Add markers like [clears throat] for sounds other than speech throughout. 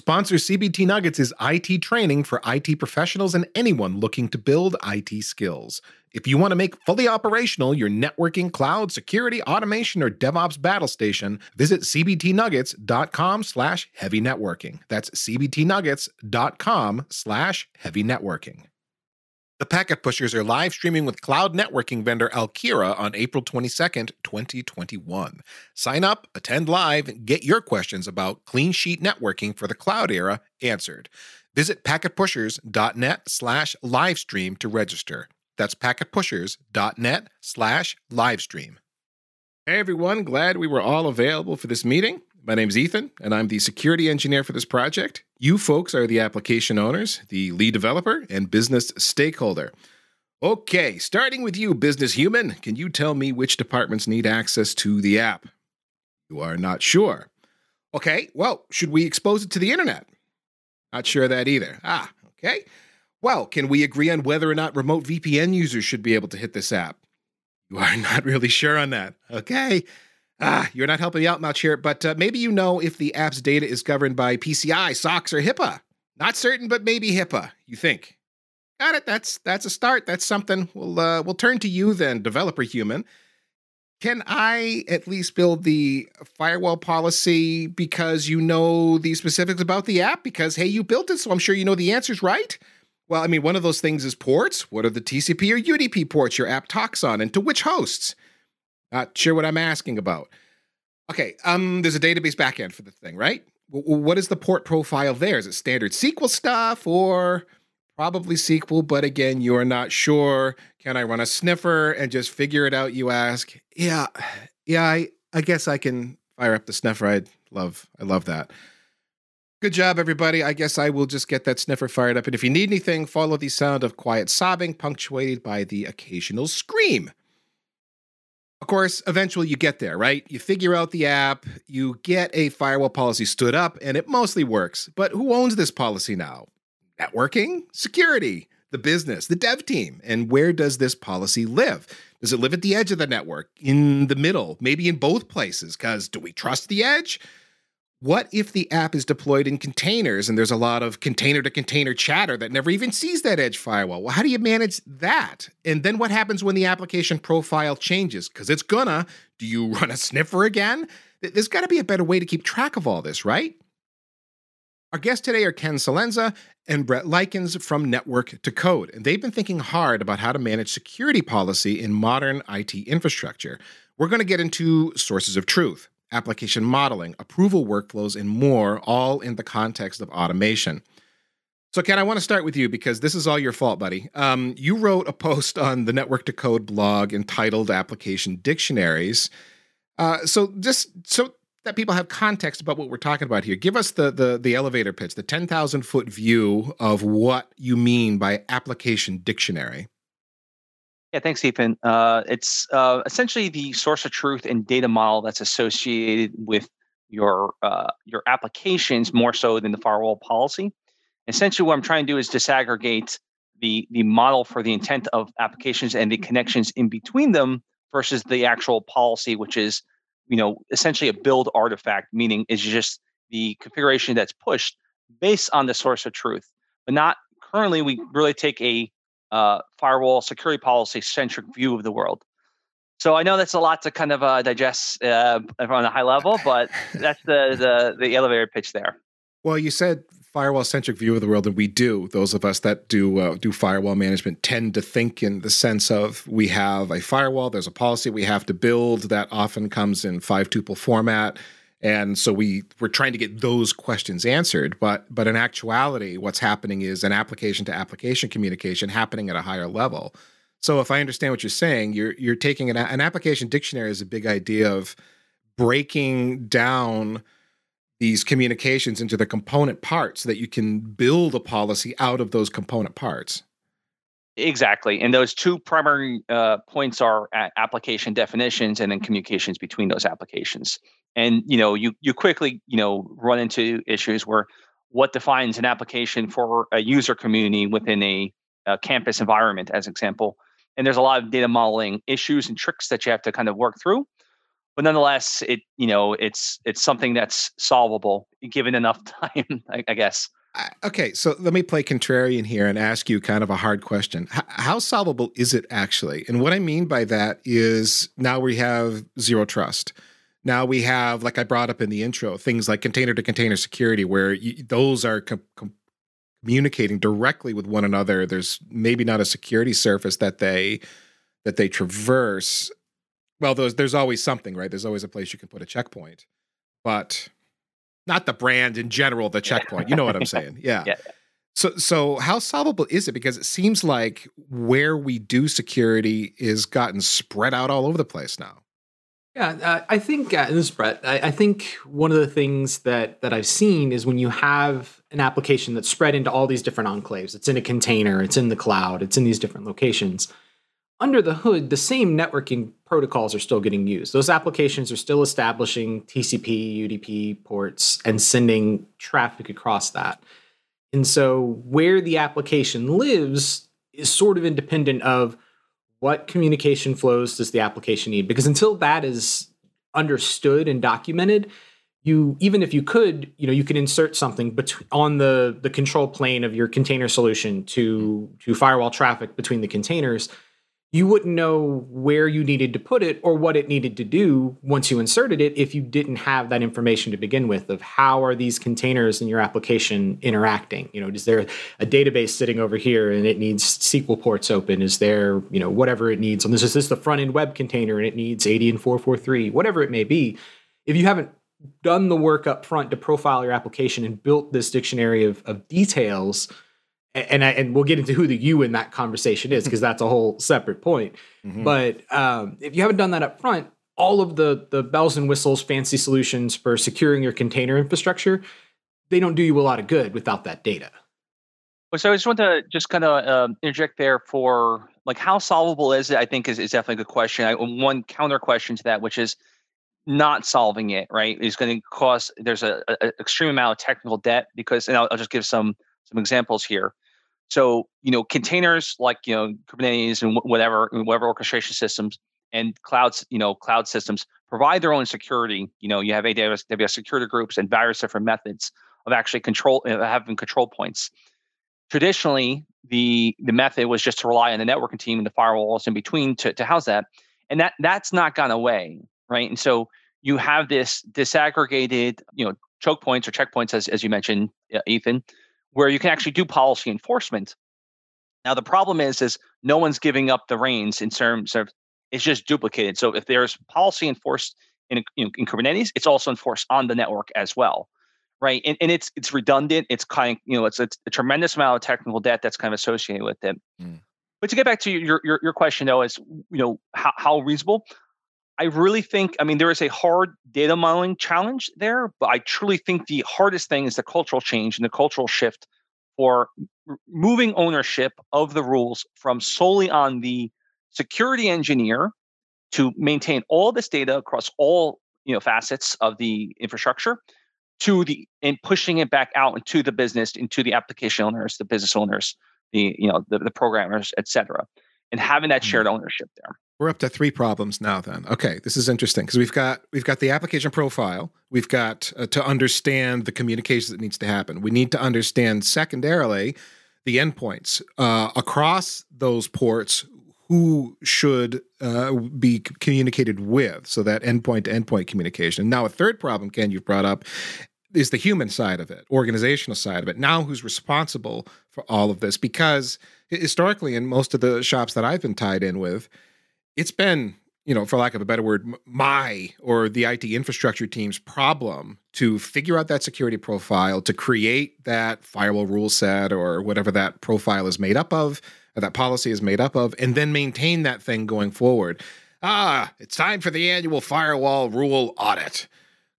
Sponsor CBT Nuggets is IT training for IT professionals and anyone looking to build IT skills. If you want to make fully operational your networking, cloud, security, automation, or DevOps battle station, visit cbtnuggets.com slash heavy networking. That's cbtnuggets.com slash heavy networking. The Packet Pushers are live streaming with cloud networking vendor Alkira on April 22nd, 2021. Sign up, attend live, and get your questions about clean sheet networking for the cloud era answered. Visit packetpushers.net slash livestream to register. That's packetpushers.net slash livestream. Hey everyone, glad we were all available for this meeting. My name is Ethan, and I'm the security engineer for this project. You folks are the application owners, the lead developer, and business stakeholder. Okay, starting with you, business human, can you tell me which departments need access to the app? You are not sure. Okay, well, should we expose it to the internet? Not sure that either. Ah, okay. Well, can we agree on whether or not remote VPN users should be able to hit this app? You are [laughs] not really sure on that. Okay. Ah, you're not helping me out much here, but uh, maybe you know if the app's data is governed by PCI, SOX, or HIPAA. Not certain, but maybe HIPAA. You think? Got it. That's that's a start. That's something. We'll uh, we'll turn to you then, developer human. Can I at least build the firewall policy because you know the specifics about the app? Because hey, you built it, so I'm sure you know the answers, right? Well, I mean, one of those things is ports. What are the TCP or UDP ports your app talks on, and to which hosts? Not sure what I'm asking about. Okay, um, there's a database backend for the thing, right? W- what is the port profile there? Is it standard SQL stuff or probably SQL? But again, you're not sure. Can I run a sniffer and just figure it out? You ask. Yeah, yeah. I I guess I can fire up the sniffer. I love I love that. Good job, everybody. I guess I will just get that sniffer fired up. And if you need anything, follow the sound of quiet sobbing, punctuated by the occasional scream. Of course, eventually you get there, right? You figure out the app, you get a firewall policy stood up, and it mostly works. But who owns this policy now? Networking? Security? The business? The dev team? And where does this policy live? Does it live at the edge of the network? In the middle? Maybe in both places? Because do we trust the edge? What if the app is deployed in containers and there's a lot of container to container chatter that never even sees that edge firewall? Well, how do you manage that? And then what happens when the application profile changes? Because it's gonna. Do you [laughs] run a sniffer again? There's got to be a better way to keep track of all this, right? Our guests today are Ken Celenza and Brett Lykins from Network to Code, and they've been thinking hard about how to manage security policy in modern IT infrastructure. We're going to get into sources of truth, application modeling, approval workflows, and more, all in the context of automation. So, Ken, I want to start with you because this is all your fault, buddy. Um, you wrote a post on the Network to Code blog entitled Application Dictionaries. Uh, so, just so that people have context about what we're talking about here, give us the the, the elevator pitch, the 10,000 foot view of what you mean by application dictionary. Yeah, thanks, Ethan. Uh, it's uh, essentially the source of truth and data model that's associated with your uh, your applications more so than the firewall policy. Essentially, what I'm trying to do is disaggregate the the model for the intent of applications and the connections in between them versus the actual policy, which is you know essentially a build artifact, meaning is just the configuration that's pushed based on the source of truth, but not currently. We really take a uh, firewall security policy centric view of the world. So I know that's a lot to kind of uh, digest uh, on a high level, but that's the, [laughs] the the elevator pitch there. Well, you said firewall centric view of the world, and we do. Those of us that do uh, do firewall management tend to think in the sense of we have a firewall. There's a policy we have to build that often comes in five tuple format and so we we're trying to get those questions answered but but in actuality what's happening is an application to application communication happening at a higher level so if i understand what you're saying you're you're taking an, an application dictionary is a big idea of breaking down these communications into the component parts so that you can build a policy out of those component parts Exactly. And those two primary uh, points are application definitions and then communications between those applications. And you know, you you quickly you know run into issues where what defines an application for a user community within a, a campus environment, as example. And there's a lot of data modeling issues and tricks that you have to kind of work through. but nonetheless, it you know it's it's something that's solvable given enough [laughs] time, I, I guess. Okay, so let me play contrarian here and ask you kind of a hard question. H- how solvable is it actually? And what I mean by that is now we have zero trust. Now we have, like I brought up in the intro, things like container to container security, where you, those are com- com- communicating directly with one another. There's maybe not a security surface that they that they traverse. Well, there's there's always something, right? There's always a place you can put a checkpoint, but not the brand in general, the checkpoint. You know what I'm saying? [laughs] Yeah. yeah. So, so how solvable is it? Because it seems like where we do security is gotten spread out all over the place now. Yeah, uh, I think uh, this is Brett. I, I, think one of the things that that I've seen is when you have an application that's spread into all these different enclaves. It's in a container. It's in the cloud. It's in these different locations. Under the hood, the same networking protocols are still getting used. Those applications are still establishing TCP, UDP ports and sending traffic across that. And so, where the application lives is sort of independent of what communication flows does the application need? Because until that is understood and documented you even if you could you know you can insert something bet- on the the control plane of your container solution to to firewall traffic between the containers you wouldn't know where you needed to put it or what it needed to do once you inserted it if you didn't have that information to begin with of how are these containers in your application interacting? You know is there a database sitting over here and it needs sql ports open? Is there you know whatever it needs and this is this the front end web container and it needs 80 and 443 whatever it may be. If you haven't done the work up front to profile your application and built this dictionary of, of details and I, and we'll get into who the you in that conversation is because that's a whole separate point. Mm-hmm. But um, if you haven't done that up front, all of the the bells and whistles, fancy solutions for securing your container infrastructure, they don't do you a lot of good without that data. Well, so I just want to just kind of um, interject there for like how solvable is it? I think is, is definitely a good question. I, one counter question to that, which is not solving it, right, is going to cause there's a, a, extreme amount of technical debt because, and I'll, I'll just give some some examples here. So, you know, containers like, you know, Kubernetes and whatever, whatever orchestration systems and clouds, you know, cloud systems provide their own security. You know, you have AWS, AWS security groups and various different methods of actually control uh, having control points. Traditionally, the the method was just to rely on the networking team and the firewalls in between to, to house that. And that that's not gone away, right? And so you have this disaggregated, you know, choke points or checkpoints, as, as you mentioned, uh, Ethan, where you can actually do policy enforcement. Now the problem is is no one's giving up the reins in terms of it's just duplicated. So if there's policy enforced in you know, in Kubernetes, it's also enforced on the network as well, right? And, and it's it's redundant. It's kind of, you know it's, it's a tremendous amount of technical debt that's kind of associated with it. Mm. But to get back to your your, your question though, is you know how, how reasonable? I really think, I mean, there is a hard data modeling challenge there, but I truly think the hardest thing is the cultural change and the cultural shift for moving ownership of the rules from solely on the security engineer to maintain all this data across all you know facets of the infrastructure to the and pushing it back out into the business into the application owners the business owners the you know the, the programmers et cetera and having that shared mm-hmm. ownership there we're up to three problems now. Then, okay, this is interesting because we've got we've got the application profile. We've got uh, to understand the communication that needs to happen. We need to understand secondarily the endpoints uh, across those ports. Who should uh, be communicated with? So that endpoint to endpoint communication. Now, a third problem, Ken, you've brought up is the human side of it, organizational side of it. Now, who's responsible for all of this? Because historically, in most of the shops that I've been tied in with, it's been you know, for lack of a better word, my or the IT infrastructure team's problem to figure out that security profile, to create that firewall rule set or whatever that profile is made up of, or that policy is made up of, and then maintain that thing going forward. Ah, it's time for the annual firewall rule audit.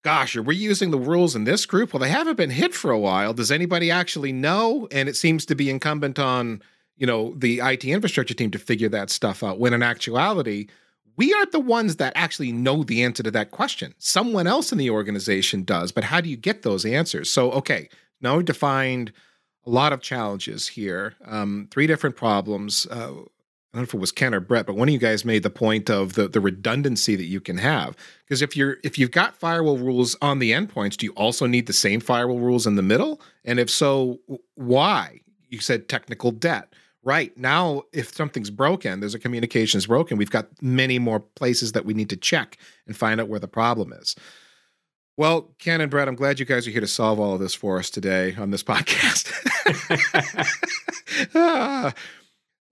Gosh, are we using the rules in this group? Well, they haven't been hit for a while. Does anybody actually know? And it seems to be incumbent on you know, the IT infrastructure team to figure that stuff out. When in actuality, we aren't the ones that actually know the answer to that question. Someone else in the organization does. But how do you get those answers? So, okay, now we've defined a lot of challenges here, um, three different problems. Uh, I don't know if it was Ken or Brett, but one of you guys made the point of the the redundancy that you can have. Because if you're if you've got firewall rules on the endpoints, do you also need the same firewall rules in the middle? And if so, why? You said technical debt. Right now, if something's broken, there's a communications broken. We've got many more places that we need to check and find out where the problem is. Well, Ken and Brett, I'm glad you guys are here to solve all of this for us today on this [laughs] podcast. [laughs] [laughs] ah,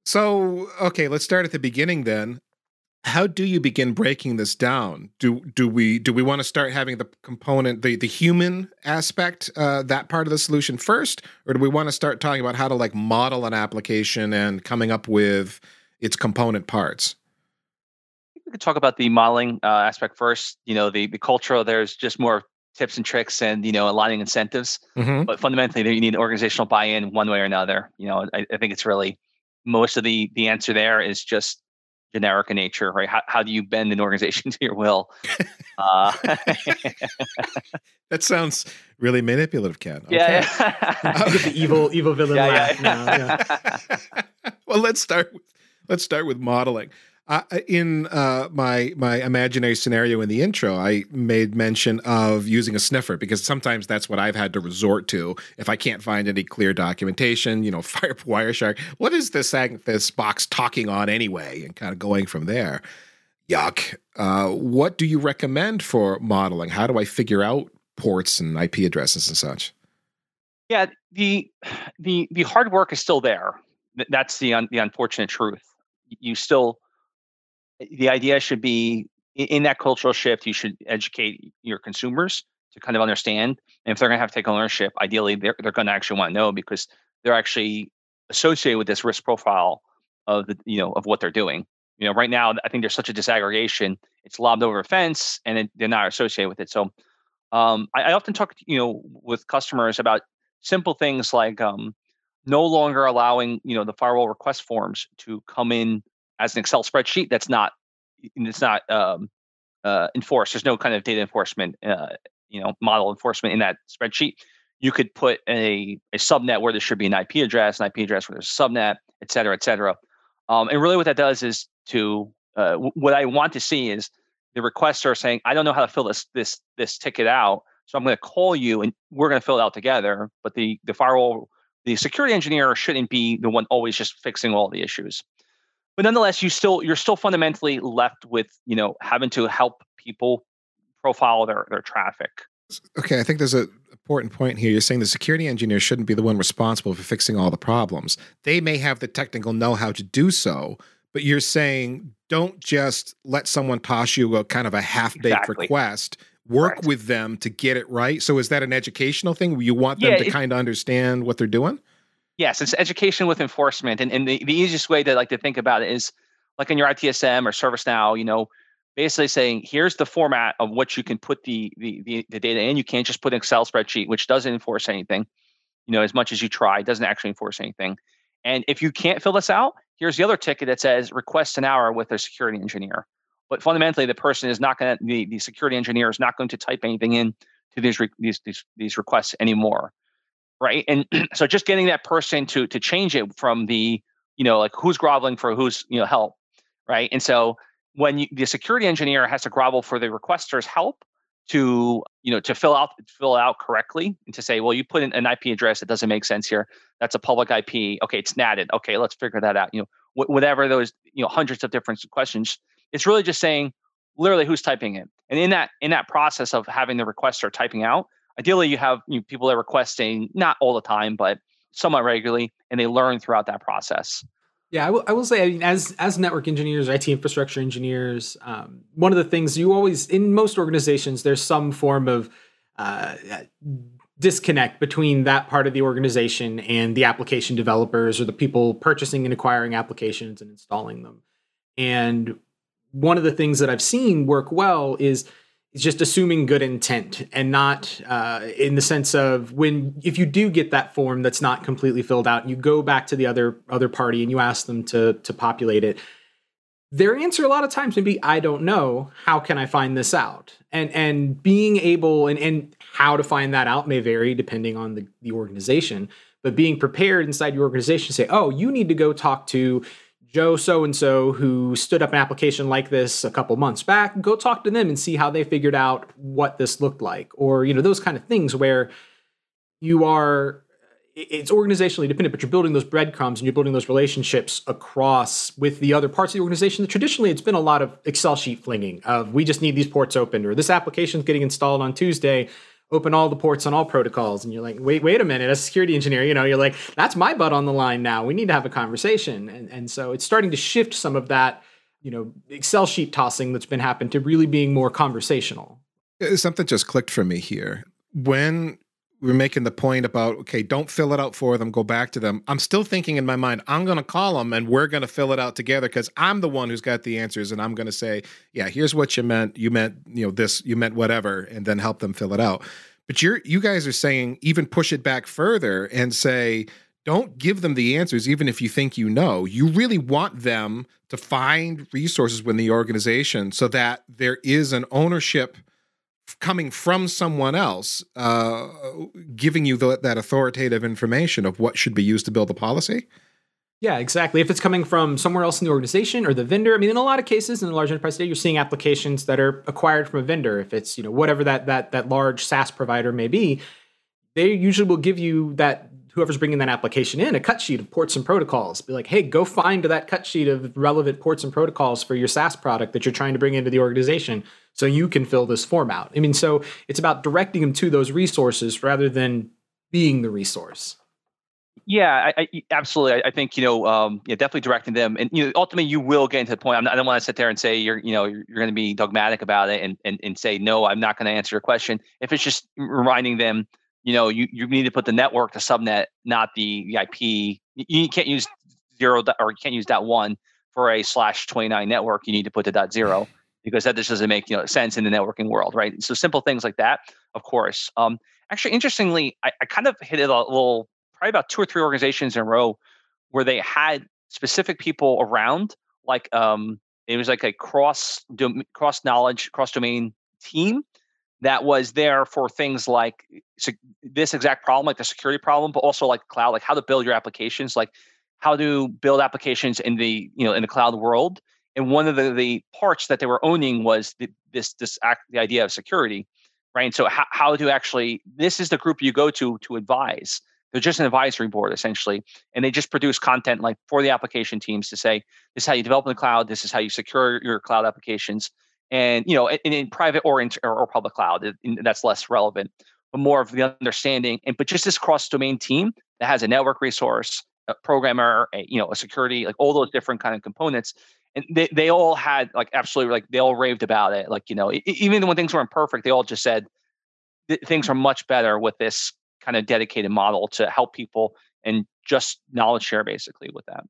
so, okay, let's start at the beginning then. How do you begin breaking this down? Do do we do we want to start having the component the the human aspect uh, that part of the solution first, or do we want to start talking about how to like model an application and coming up with its component parts? We could talk about the modeling uh, aspect first. You know, the the culture there's just more tips and tricks and you know aligning incentives, mm-hmm. but fundamentally you need organizational buy-in one way or another. You know, I, I think it's really most of the the answer there is just generic in nature, right? How, how do you bend an organization [laughs] to your will? Uh, [laughs] that sounds really manipulative, Ken. Okay. Yeah, [laughs] yeah. the evil evil villain yeah, laugh. Yeah, yeah. well, let's start. With, let's start with modeling. Uh, in uh, my my imaginary scenario in the intro, I made mention of using a sniffer because sometimes that's what I've had to resort to if I can't find any clear documentation. You know, [laughs] fire Wireshark. What is this this box talking on anyway? And kind of going from there. Yuck. Uh, what do you recommend for modeling? How do I figure out ports and IP addresses and such? Yeah, the the the hard work is still there. That's the un, the unfortunate truth. You still the idea should be in that cultural shift, you should educate your consumers to kind of understand. And if they're going to have to take ownership, ideally, they're, they're going to actually want to know because they're actually associated with this risk profile of the, you know, of what they're doing. You know, right now, I think there's such a disaggregation. It's lobbed over a fence, and it, they're not associated with it. So, um, I, I, often talk, you know, with customers about simple things like um, no longer allowing, you know, the firewall request forms to come in as an Excel spreadsheet that's not it's not um, uh, enforced. There's no kind of data enforcement, uh, you know, model enforcement in that spreadsheet. You could put a, a subnet where there should be an IP address, an IP address where there's a subnet, et cetera, et cetera. Um, and really, what that does is to uh, w- what I want to see is the requester saying, "I don't know how to fill this this this ticket out, so I'm going to call you and we're going to fill it out together." But the the firewall, the security engineer shouldn't be the one always just fixing all the issues but nonetheless you still you're still fundamentally left with you know having to help people profile their their traffic. Okay i think there's an important point here. You're saying the security engineer shouldn't be the one responsible for fixing all the problems. They may have the technical know-how to do so but you're saying don't just let someone toss you a kind of a half-baked exactly. request. Work Correct. with them to get it right. So is that an educational thing? You want them yeah, to kind of understand what they're doing Yes, it's education with enforcement. And, and the, the easiest way to like to think about it is like in your ITSM or ServiceNow, you know, basically saying here's the format of what you can put the, the the, the data in. You can't just put an Excel spreadsheet, which doesn't enforce anything. You know, as much as you try, it doesn't actually enforce anything. And if you can't fill this out, here's the other ticket that says request an hour with a security engineer. But fundamentally, the person is not going to the, the security engineer is not going to type anything in to these these, these these requests anymore right? And [clears throat] so just getting that person to to change it from the you know like who's groveling for who's you know help, right? And so when you, the security engineer has to grovel for the requester's help to you know to fill out fill out correctly and to say well you put in an ip address that doesn't make sense here. That's a public ip okay it's natted okay let's figure that out. You know wh- whatever those you know hundreds of different questions it's really just saying literally who's typing it. And in that in that process of having the requester typing out ideally you have you know, people that are requesting not all the time but somewhat regularly and they learn throughout that process. Yeah I will, I will say I mean, as as network engineers it infrastructure engineers um, one of the things you always in most organizations there's some form of uh, disconnect between that part of the organization and the application developers or the people purchasing and acquiring applications and installing them. And one of the things that i've seen work well is just assuming good intent and not uh, in the sense of when if you do get that form that's not completely filled out you go back to the other other party and you ask them to to populate it. Their answer a lot of times may be i don't know. How can i find this out? And and being able and and how to find that out may vary depending on the, the organization but being prepared inside your organization to say oh you need to go talk to Joe so and so who stood up an application like this a couple months back, go talk to them and see how they figured out what this looked like. Or, you know, those kind of things where you are it's organizationally dependent, but you're building those breadcrumbs and you're building those relationships across with the other parts of the organization. Traditionally, it's been a lot of Excel sheet flinging of we just need these ports opened, or this application is getting installed on Tuesday. Open all the ports on all protocols, and you're like, wait, wait a minute. As a security engineer, you know, you're like, that's my butt on the line now. We need to have a conversation, and and so it's starting to shift some of that, you know, Excel sheet tossing that's been happened to really being more conversational. Something just clicked for me here when we are making the point about okay don't fill it out for them go back to them. I'm still thinking in my mind i'm going to call them and we're going to fill it out together because i'm the one who's got the answers and i'm going to say yeah here's what you meant. You meant you know this you meant whatever and then help them fill it out. But you're you guys are saying even push it back further and say don't give them the answers even if you think you know. You really want them to find resources within the organization so that there is an ownership coming from someone else uh, giving you the, that authoritative information of what should be used to build the policy? Yeah exactly. If it's coming from somewhere else in the organization or the vendor i mean in a lot of cases in the large enterprise today you're seeing applications that are acquired from a vendor. If it's you know whatever that that that large saas provider may be they usually will give you that whoever's bringing that application in a cut sheet of ports and protocols. Be like, hey, go find that cut sheet of relevant ports and protocols for your SaaS product that you're trying to bring into the organization so you can fill this form out. I mean, so it's about directing them to those resources rather than being the resource. Yeah, I, I, absolutely. I, I, think you know, um, yeah, definitely directing them, and you know, ultimately, you will get into the point. Not, i don't want to sit there and say you're, you know, you're, going to be dogmatic about it, and and and say no, I'm not going to answer your question. If it's just reminding them, you know, you, you need to put the network, the subnet, not the, the IP. You can't use zero or you can't use dot one for a slash 29 network. You need to put the dot zero because that just doesn't make you know sense in the networking world, right? So simple things like that, of course. Um, actually, interestingly, I, I kind of hit it a little, probably about two or three organizations in a row where they had specific people around, like um, it was like a cross cross knowledge, cross domain team that was there for things like this exact problem, like the security problem, but also like cloud, like how to build your applications, like how to build applications in the you know in the cloud world. And one of the, the parts that they were owning was the, this this act, the idea of security, right? And so how, how to actually this is the group you go to to advise. They're just an advisory board essentially, and they just produce content like for the application teams to say this is how you develop in the cloud, this is how you secure your cloud applications and you know in, in private or in or, public cloud that's less relevant but more of the understanding and but just this cross domain team that has a network resource a programmer a, you know a security like all those different kind of components and they, they all had like absolutely like they all raved about it like you know even when things weren't perfect they all just said things are much better with this kind of dedicated model to help people and just knowledge share basically with that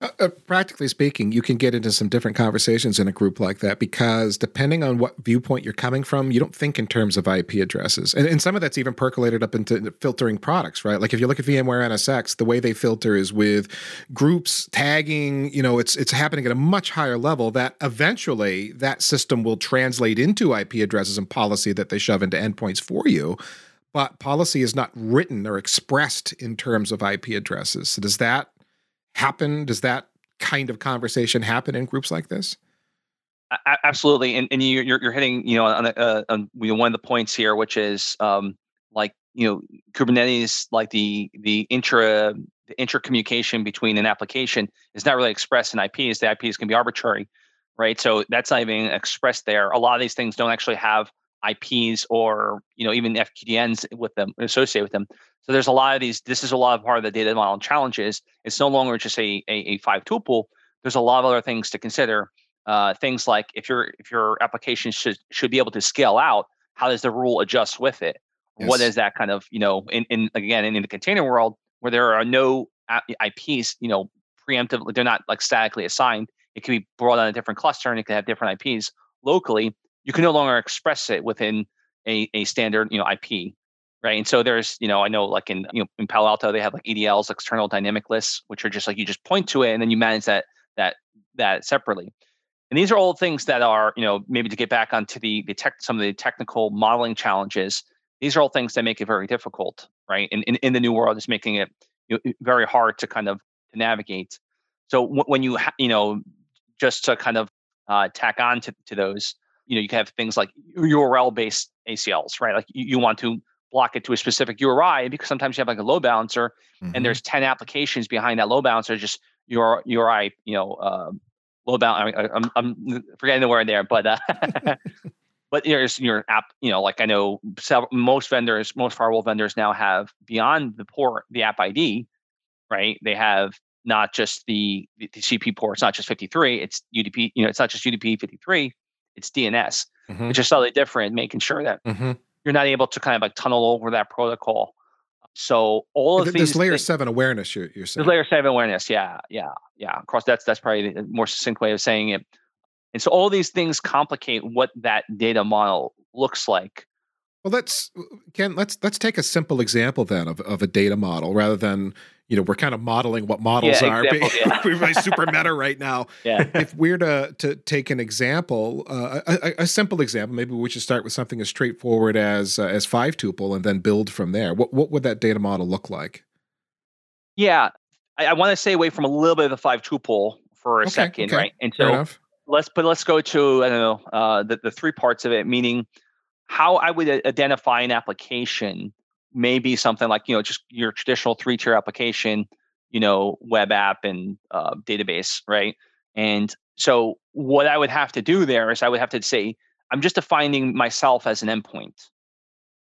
uh, uh, practically speaking, you can get into some different conversations in a group like that because depending on what viewpoint you're coming from, you don't think in terms of IP addresses. And, and some of that's even percolated up into filtering products, right? Like if you look at VMware NSX, the way they filter is with groups tagging, you know, it's it's happening at a much higher level that eventually that system will translate into IP addresses and policy that they shove into endpoints for you. But policy is not written or expressed in terms of IP addresses. So does that happen? Does that kind of conversation happen in groups like this? Absolutely, and and you, are you're hitting you know on, uh, on one of the points here, which is um, like you know Kubernetes, like the the intra the intercommunication between an application is not really expressed in IPs. The IPs can be arbitrary, right? So that's not even expressed there. A lot of these things don't actually have IPs or you know even FQDNs with them associated with them. So there's a lot of these. This is a lot of part of the data model challenges. It's no longer just a a, a five tuple. There's a lot of other things to consider. Uh, things like if your if your application should should be able to scale out, how does the rule adjust with it? Yes. What is that kind of you know in in again in, in the container world where there are no IPs you know preemptively they're not like statically assigned. It can be brought on a different cluster and it can have different IPs locally you can no longer express it within a, a standard you know IP, right? And so there's you know I know like in you know in Palo Alto they have like EDLs external dynamic lists, which are just like you just point to it and then you manage that that that separately. And these are all things that are you know maybe to get back onto the the tech some of the technical modeling challenges. These are all things that make it very difficult, right? In in, in the new world, it's making it you know, very hard to kind of to navigate. So when you you know just to kind of uh, tack on to, to those, you know, you can have things like URL based ACLs, right? Like you, you want to block it to a specific URI because sometimes you have like a load balancer mm-hmm. and there's 10 applications behind that load balancer, just your URI, you know, uh, load balancer. I, I'm, I'm forgetting the word there, but, uh, [laughs] but there's your app, you know, like I know several, most vendors, most firewall vendors now have beyond the port, the app ID, right? They have not just the, the, the CP port, it's not just 53, it's UDP, you know, it's not just UDP 53, it's DNS, mm-hmm. which is slightly different, making sure that mm-hmm you're not able to kind of like tunnel over that protocol. So all of this layer seven awareness you're, you're saying. layer seven awareness, yeah, yeah, yeah. Of course, that's that's probably the more succinct way of saying it. And so all these things complicate what that data model looks like. Well, let's Ken. Let's let's take a simple example then of, of a data model rather than you know we're kind of modeling what models yeah, are. [laughs] Example, yeah. we're super meta right now. [laughs] Yeah. If we're to to take an example, uh, a, a, simple example, maybe we should start with something as straightforward as uh, as five tuple and then build from there. What what would that data model look like? Yeah, I, I want to stay away from a little bit of the five tuple for a okay, second, okay. right? And so let's but let's go to I don't know uh, the the three parts of it, meaning how I would identify an application maybe something like you know just your traditional three tier application you know web app and uh, database right? And so what i would have to do there is i would have to say i'm just defining myself as an endpoint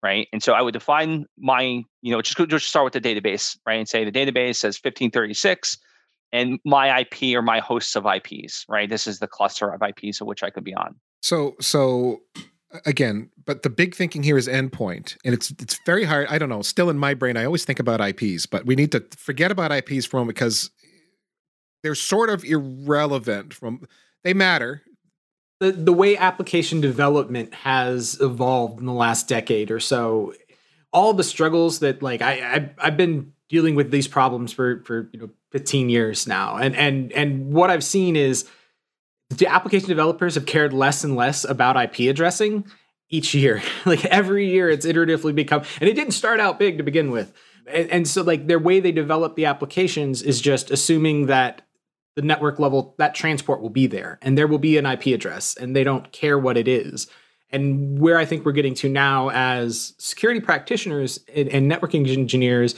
right? And so i would define my you know just, just start with the database right? And say the database says 1536 and my ip or my hosts of ips right? This is the cluster of ips of which i could be on. So so again, but the big thinking here is endpoint, and it's it's very hard. I don't know. Still in my brain, I always think about IPs, but we need to forget about IPs for a moment because they're sort of irrelevant. From they matter. The the way application development has evolved in the last decade or so, all the struggles that like I, I I've been dealing with these problems for for you know 15 years now, and and and what I've seen is the application developers have cared less and less about IP addressing each year. [laughs] like every year, it's iteratively become, and it didn't start out big to begin with. And, and, so, like their way they develop the applications is just assuming that the network level that transport will be there, and there will be an IP address, and they don't care what it is. And where I think we're getting to now as security practitioners and, and networking engineers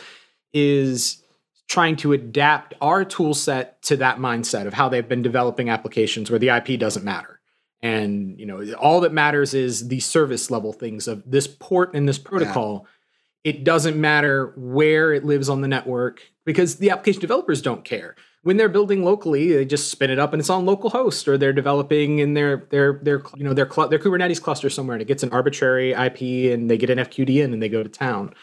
is trying to adapt our tool set to that mindset of how they've been developing applications where the IP doesn't matter. And you know, all that matters is the service level things of this port and this protocol. Yeah. It doesn't matter where it lives on the network because the application developers don't care. When they're building locally, they just spin it up and it's on local host, or they're developing in their their their you know their their Kubernetes cluster somewhere and it gets an arbitrary IP and they get an FQDN and they go to town.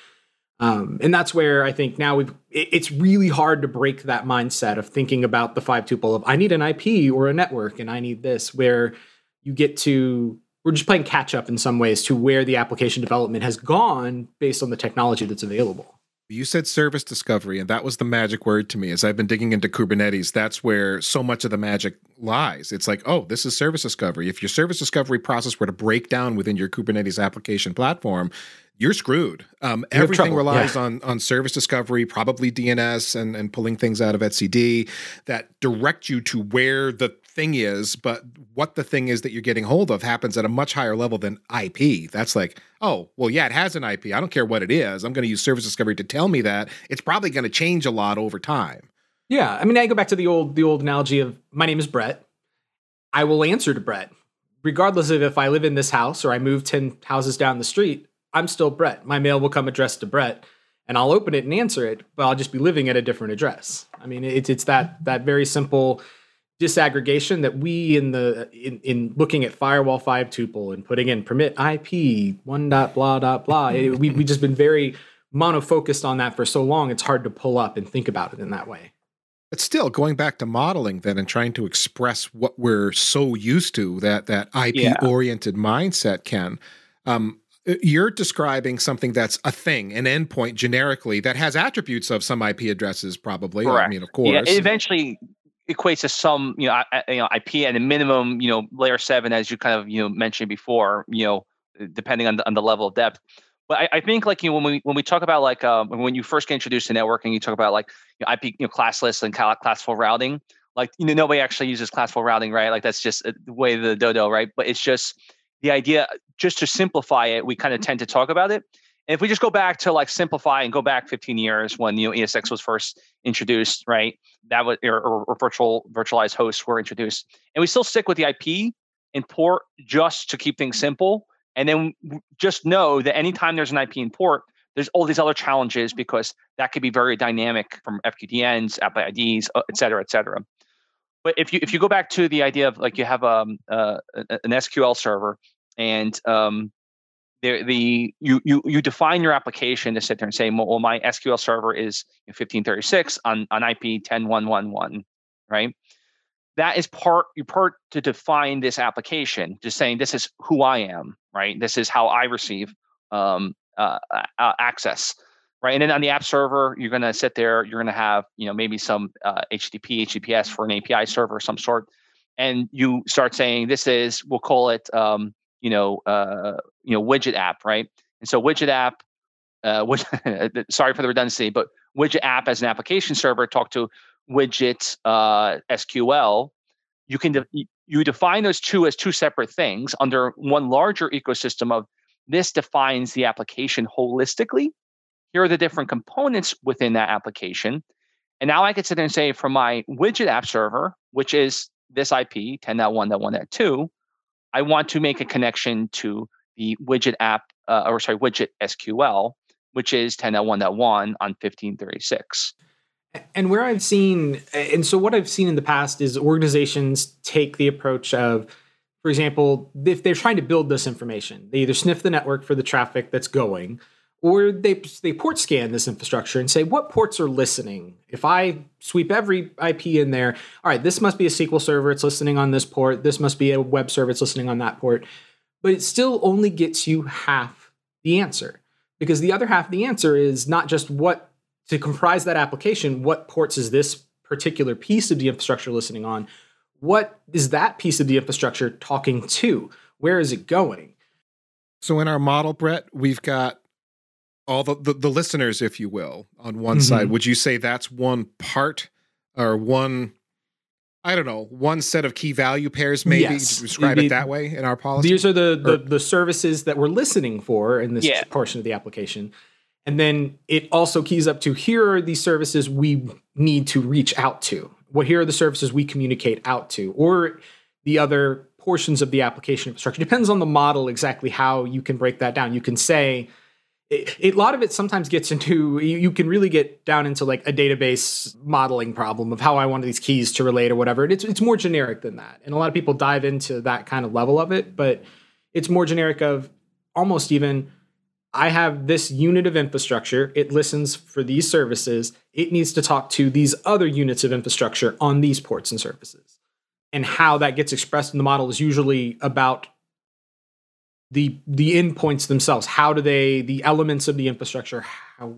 Um, and that's where I think now we've it, it's really hard to break that mindset of thinking about the five tuple of I need an IP or a network and I need this, where you get to we're just playing catch up in some ways to where the application development has gone based on the technology that's available. You said service discovery, and that was the magic word to me. As I've been digging into Kubernetes, that's where so much of the magic lies. It's like, oh, this is service discovery. If your service discovery process were to break down within your Kubernetes application platform, you're screwed. Um, everything relies yeah. on on service discovery, probably DNS, and and pulling things out of etcd that direct you to where the thing is. But what the thing is that you're getting hold of happens at a much higher level than IP. That's like, oh, well, yeah, it has an IP. I don't care what it is. I'm going to use service discovery to tell me that it's probably going to change a lot over time. Yeah, I mean, I go back to the old the old analogy of my name is Brett. I will answer to Brett, regardless of if I live in this house or I move ten houses down the street. I'm still Brett. My mail will come addressed to Brett, and I'll open it and answer it, but I'll just be living at a different address. I mean, it's it's that that very simple disaggregation that we in the in, in looking at firewall five tuple and putting in permit IP one dot blah dot blah. it, we we just been very monofocused on that for so long. It's hard to pull up and think about it in that way. But still, going back to modeling then and trying to express what we're so used to that that IP oriented yeah. mindset can. Um, you're describing something that's a thing, an endpoint generically that has attributes of some IP addresses, probably. Correct. I mean, of course. Yeah, it eventually equates to some, you know, you know, IP and a minimum, you know, layer seven, as you kind of you know mentioned before, you know, depending on the, on the level of depth. But I, I think like you know when we when we talk about like um, when you first get introduced to networking, you talk about like you know, IP, you know, classless and classful routing. like you know nobody actually uses classful routing, right? Like that's just the way the dodo, right? But it's just the idea. Just to simplify it, we kind of mm-hmm. tend to talk about it. And if we just go back to like simplify and go back 15 years when you know ESX was first introduced, right? That was or, or virtual virtualized hosts were introduced, and we still stick with the IP and port just to keep things mm-hmm. simple. And then just know that anytime there's an IP in port, there's all these other challenges mm-hmm. because that could be very dynamic from FQDNs, app IDs, uh, et cetera, et cetera. But if you if you go back to the idea of like you have um, uh, an SQL server and um, the, the you you you define your application to sit there and say, well, my SQL server is 1536 on on IP 10111, right? That is part you part to define this application, just saying this is who I am, right? This is how I receive um, uh, access, right? And then on the app server, you're going to sit there. You're going to have you know maybe some uh, HTTP, HTTPS for an API server of some sort, and you start saying this is we'll call it um, you know, uh, you know, widget app, right? And so widget app, uh, [laughs] which, sorry for the redundancy, but widget app as an application server talk to widget uh, SQL. You can de- you define those two as two separate things under one larger ecosystem of this defines the application holistically. Here are the different components within that application. And now I can sit there and say from my widget app server, which is this IP 10.1.1.2, I want to make a connection to the widget app, uh, or sorry, widget SQL, which is 10.1.1 on 1536. And where I've seen, and so what I've seen in the past is organizations take the approach of, for example, if they're trying to build this information, they either sniff the network for the traffic that's going, or they they port scan this infrastructure and say what ports are listening. If I sweep every IP in there, all right, this must be a SQL server. It's listening on this port. This must be a web server. It's listening on that port. But it still only gets you half the answer because the other half of the answer is not just what to comprise that application. What ports is this particular piece of the infrastructure listening on? What is that piece of the infrastructure talking to? Where is it going? So in our model, Brett, we've got all the, the, the listeners, if you will, on one mm-hmm. side, would you say that's one part or one? I don't know, one set of key value pairs, maybe yes. describe it that way in our policy. These are the, the, the services that we're listening for in this yeah. portion of the application. And then it also keys up to here are these services we need to reach out to. What here are the services we communicate out to, or the other portions of the application infrastructure. Depends on the model exactly how you can break that down. You can say, it, a lot of it sometimes gets into you, you, can really get down into like a database modeling problem of how I want these keys to relate or whatever. It's it's more generic than that, and a lot of people dive into that kind of level of it. But it's more generic of almost even I have this unit of infrastructure. It listens for these services. It needs to talk to these other units of infrastructure on these ports and services. And how that gets expressed in the model is usually about the the endpoints themselves. How do they the elements of the infrastructure how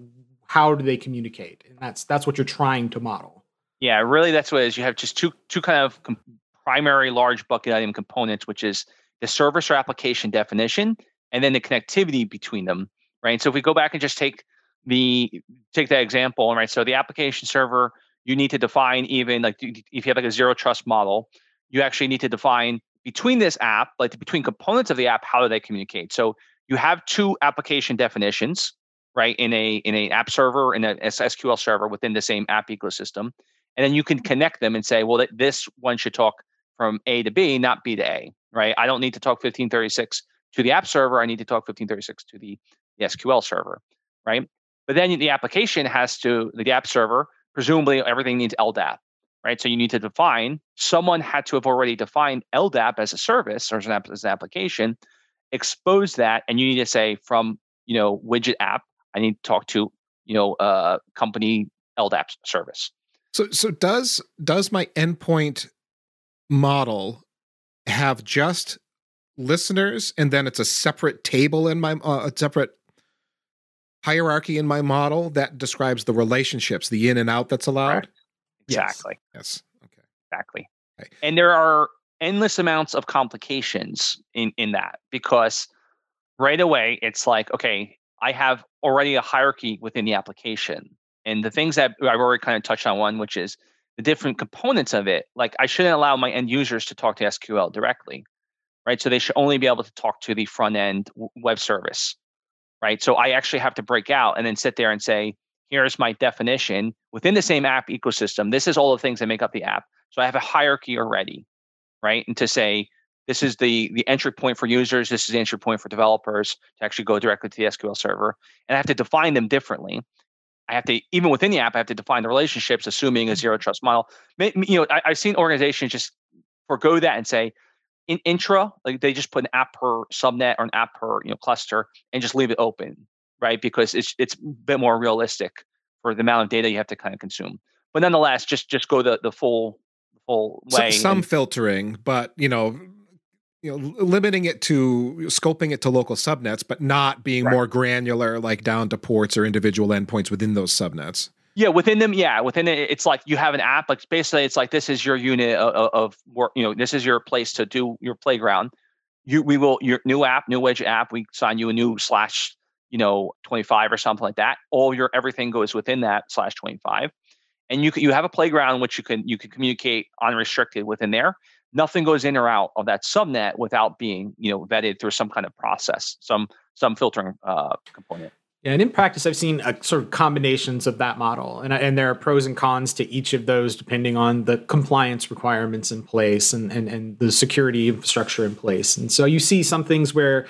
how do they communicate? And that's that's what you're trying to model. Yeah really that's what it is. You have just two two kind of com- primary large bucket item components which is the service or application definition and then the connectivity between them right? So if we go back and just take the take that example right? So the application server you need to define even like if you have like a zero trust model you actually need to define between this app, like between components of the app, how do they communicate? So you have two application definitions, right? In a in a app server in a SQL server within the same app ecosystem, and then you can connect them and say, well, this one should talk from A to B, not B to A, right? I don't need to talk 1536 to the app server. I need to talk 1536 to the, the SQL server, right? But then the application has to the app server. Presumably, everything needs LDAP, right? So you need to define, someone had to have already defined LDAP as a service or as an, app, as an application, expose that, and you need to say from, you know, widget app, I need to talk to, you know, uh, company LDAP service. So, so does does my endpoint model have just listeners, and then it's a separate table in my uh, a separate hierarchy in my model that describes the relationships, the in and out that's allowed? Exactly. Yes. Okay. Exactly. Okay. And there are endless amounts of complications in in that because right away it's like okay i have already a hierarchy within the application and the things that i've already kind of touched on one which is the different components of it. Like I shouldn't allow my end users to talk to SQL directly, right? So they should only be able to talk to the front end web service, right? So I actually have to break out and then sit there and say, here's my definition within the same app ecosystem. This is all the things that make up the app. So I have a hierarchy already, right? And to say, this is the the entry point for users. This is the entry point for developers to actually go directly to the SQL server, and I have to define them differently. I have to even within the app, I have to define the relationships, assuming a zero mm-hmm. trust model. You know, I, have seen organizations just forego that and say, in intra, like they just put an app per subnet or an app per you know cluster and just leave it open, right? Because it's it's a bit more realistic for the amount of data you have to kind of consume. But nonetheless, just just go the the full full way. So, some and, filtering, but you know, you know limiting it to scoping it to local subnets but not being right. more granular like down to ports or individual endpoints within those subnets yeah within them yeah within it it's like you have an app like basically it's like this is your unit of, of work you know this is your place to do your playground you we will your new app new wedge app we sign you a new slash you know 25 or something like that all your everything goes within that slash 25 and you you have a playground which you can you can communicate unrestricted within there. Nothing goes in or out of that subnet without being you know vetted through some kind of process some some filtering uh, component. Yeah, and in practice, I've seen a sort of combinations of that model, and and there are pros and cons to each of those depending on the compliance requirements in place and and and the security infrastructure in place. And so you see some things where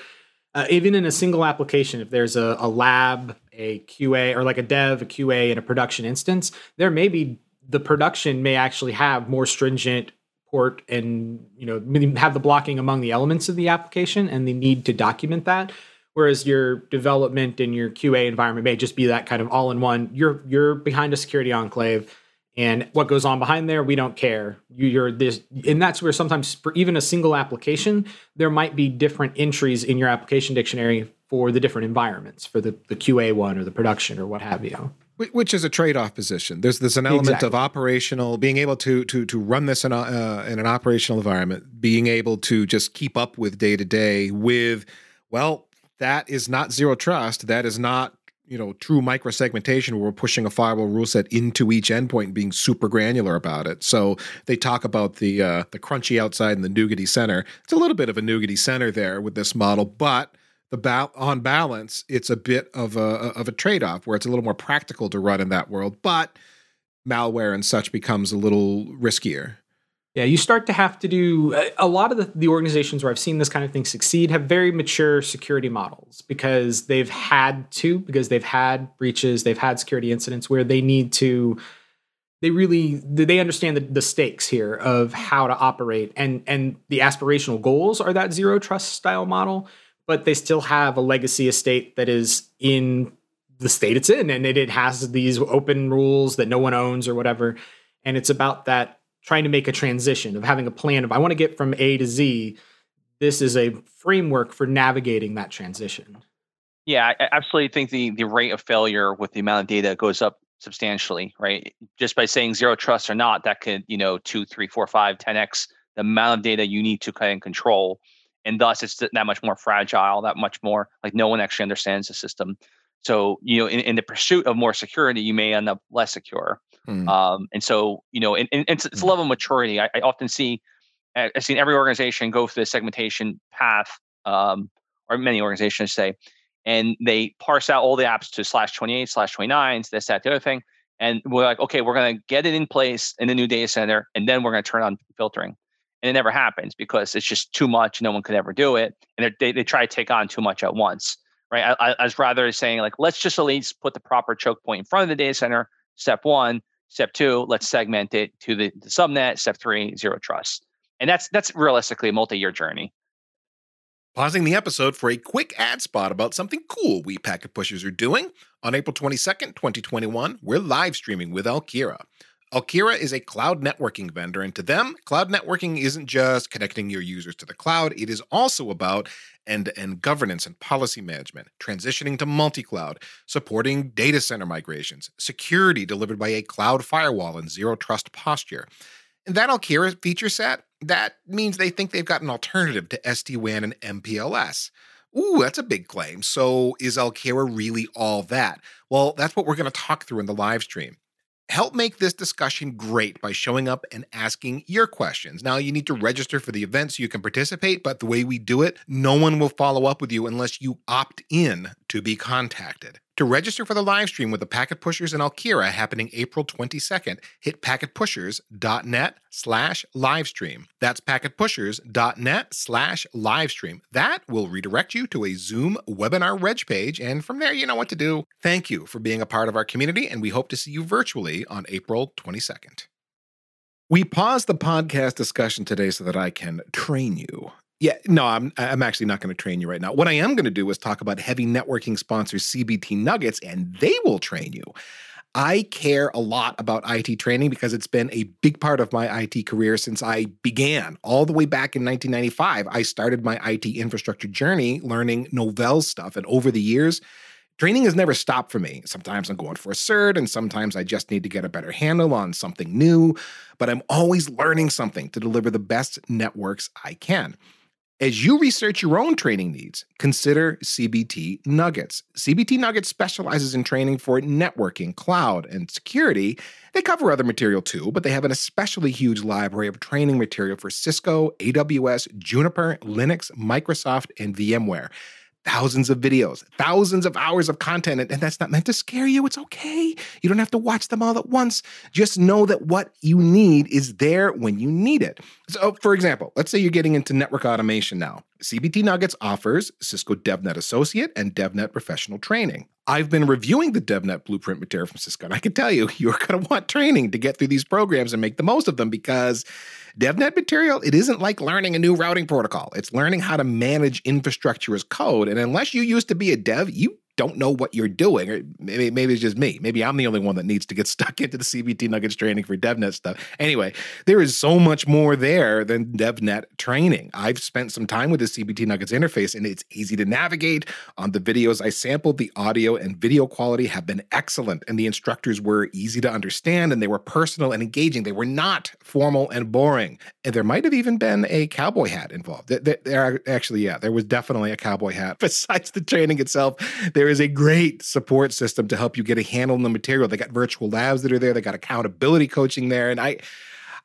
uh, even in a single application, if there's a, a lab, a QA, or like a dev, a QA, and a production instance, there may be the production may actually have more stringent port and you know have the blocking among the elements of the application and the need to document that. Whereas your development and your qa environment may just be that kind of all in one you're you're behind a security enclave and what goes on behind there we don't care you, are this and that's where sometimes for even a single application there might be different entries in your application dictionary for the different environments for the, the qa one or the production or what have you which is a trade-off position. There's there's an element exactly. of operational being able to to to run this in, a, uh, in an operational environment, being able to just keep up with day to day with well, that is not zero trust. That is not you know true microsegmentation where we're pushing a firewall rule set into each endpoint and being super granular about it. So they talk about the uh, the crunchy outside and the nougaty center. It's a little bit of a nougaty center there with this model, but the ba- on balance, it's a bit of a of a trade off where it's a little more practical to run in that world, but malware and such becomes a little riskier. Yeah, you start to have to do a lot of the, the organizations where I've seen this kind of thing succeed have very mature security models because they've had to, because they've had breaches, they've had security incidents where they need to they really they understand the, the stakes here of how to operate and and the aspirational goals are that zero trust style model but they still have a legacy estate that is in the state it's in and it, it has these open rules that no one owns or whatever. And it's about that trying to make a transition of having a plan of i want to get from a to z. This is a framework for navigating that transition. Yeah i absolutely think the the rate of failure with the amount of data goes up substantially right? Just by saying zero trust or not that could you know two three four five 10x the amount of data you need to kind of control. And thus it's that much more fragile that much more like no one actually understands the system. So you know in, in the pursuit of more security you may end up less secure mm. um, and so you know and, and it's, it's a hmm. level of maturity I, I, often see i've seen every organization go through the segmentation path um, or many organizations say and they parse out all the apps to slash 28 slash 29s this that the other thing and we're like okay we're going to get it in place in the new data center and then we're going to turn on filtering and it never happens because it's just too much. No one could ever do it, and they they try to take on too much at once, right? I, I was rather saying like let's just at least put the proper choke point in front of the data center. Step one, step two, let's segment it to the, the subnet. Step three, zero trust, and that's that's realistically a multi-year journey. Pausing the episode for a quick ad spot about something cool we packet pushers are doing. On April 22nd, 2021, we're live streaming with Alkira. Alkira is a cloud networking vendor, and to them, cloud networking isn't just connecting your users to the cloud, it is also about end to end governance and policy management, transitioning to multi cloud, supporting data center migrations, security delivered by a cloud firewall and zero trust posture. And that Alkira feature set, that means they think they've got an alternative to SD WAN and MPLS. Ooh, that's a big claim. So is Alkira really all that? Well, that's what we're going to talk through in the live stream. Help make this discussion great by showing up and asking your questions. Now, you need to register for the event so you can participate, but the way we do it, no one will follow up with you unless you opt in to be contacted. To register for the live stream with the Packet Pushers in Alkira happening April 22nd, hit packetpushers.net slash livestream. That's packetpushers.net slash livestream. That will redirect you to a Zoom webinar reg page, and from there, you know what to do. Thank you for being a part of our community, and we hope to see you virtually on April 22nd. We pause the podcast discussion today so that I can train you. Yeah, no, I'm I'm actually not going to train you right now. What I am going to do is talk about heavy networking sponsor CBT Nuggets, and they will train you. I care a lot about IT training because it's been a big part of my IT career since I began. All the way back in 1995, I started my IT infrastructure journey learning Novell stuff. And over the years, training has never stopped for me. Sometimes I'm going for a cert, and sometimes I just need to get a better handle on something new. But I'm always learning something to deliver the best networks I can. As you research your own training needs, consider CBT Nuggets. CBT Nuggets specializes in training for networking, cloud, and security. They cover other material too, but they have an especially huge library of training material for Cisco, AWS, Juniper, Linux, Microsoft, and VMware thousands of videos, thousands of hours of content. And that's not meant to scare you. It's okay. You don't have to watch them all at once. Just know that what you need is there when you need it. So, for example, let's say you're getting into network automation now. CBT Nuggets offers Cisco DevNet Associate and DevNet Professional training. I've been reviewing the DevNet blueprint material from Cisco, and I can tell you, [laughs] you're going to want training to get through these programs and make the most of them because DevNet material, it isn't like learning a new routing protocol. It's learning how to manage infrastructure as code. And unless you used to be a dev, you don't know what you're doing, or maybe maybe it's just me. Maybe I'm the only one that needs to get [laughs] stuck into the CBT Nuggets training for DevNet stuff. Anyway, there is so much more there than DevNet training. I've spent some time with the CBT Nuggets interface, and it's easy to navigate. On the videos I sampled, the audio and video quality have been excellent, and the instructors were easy to understand, and they were personal and engaging. They were not formal and boring. And there might have even been a cowboy hat involved. There, there actually, yeah, there was definitely a cowboy hat. [laughs] Besides the training itself, there there is a great support system to help you get a handle on the material. They got virtual labs that are there. They got accountability coaching there. And I,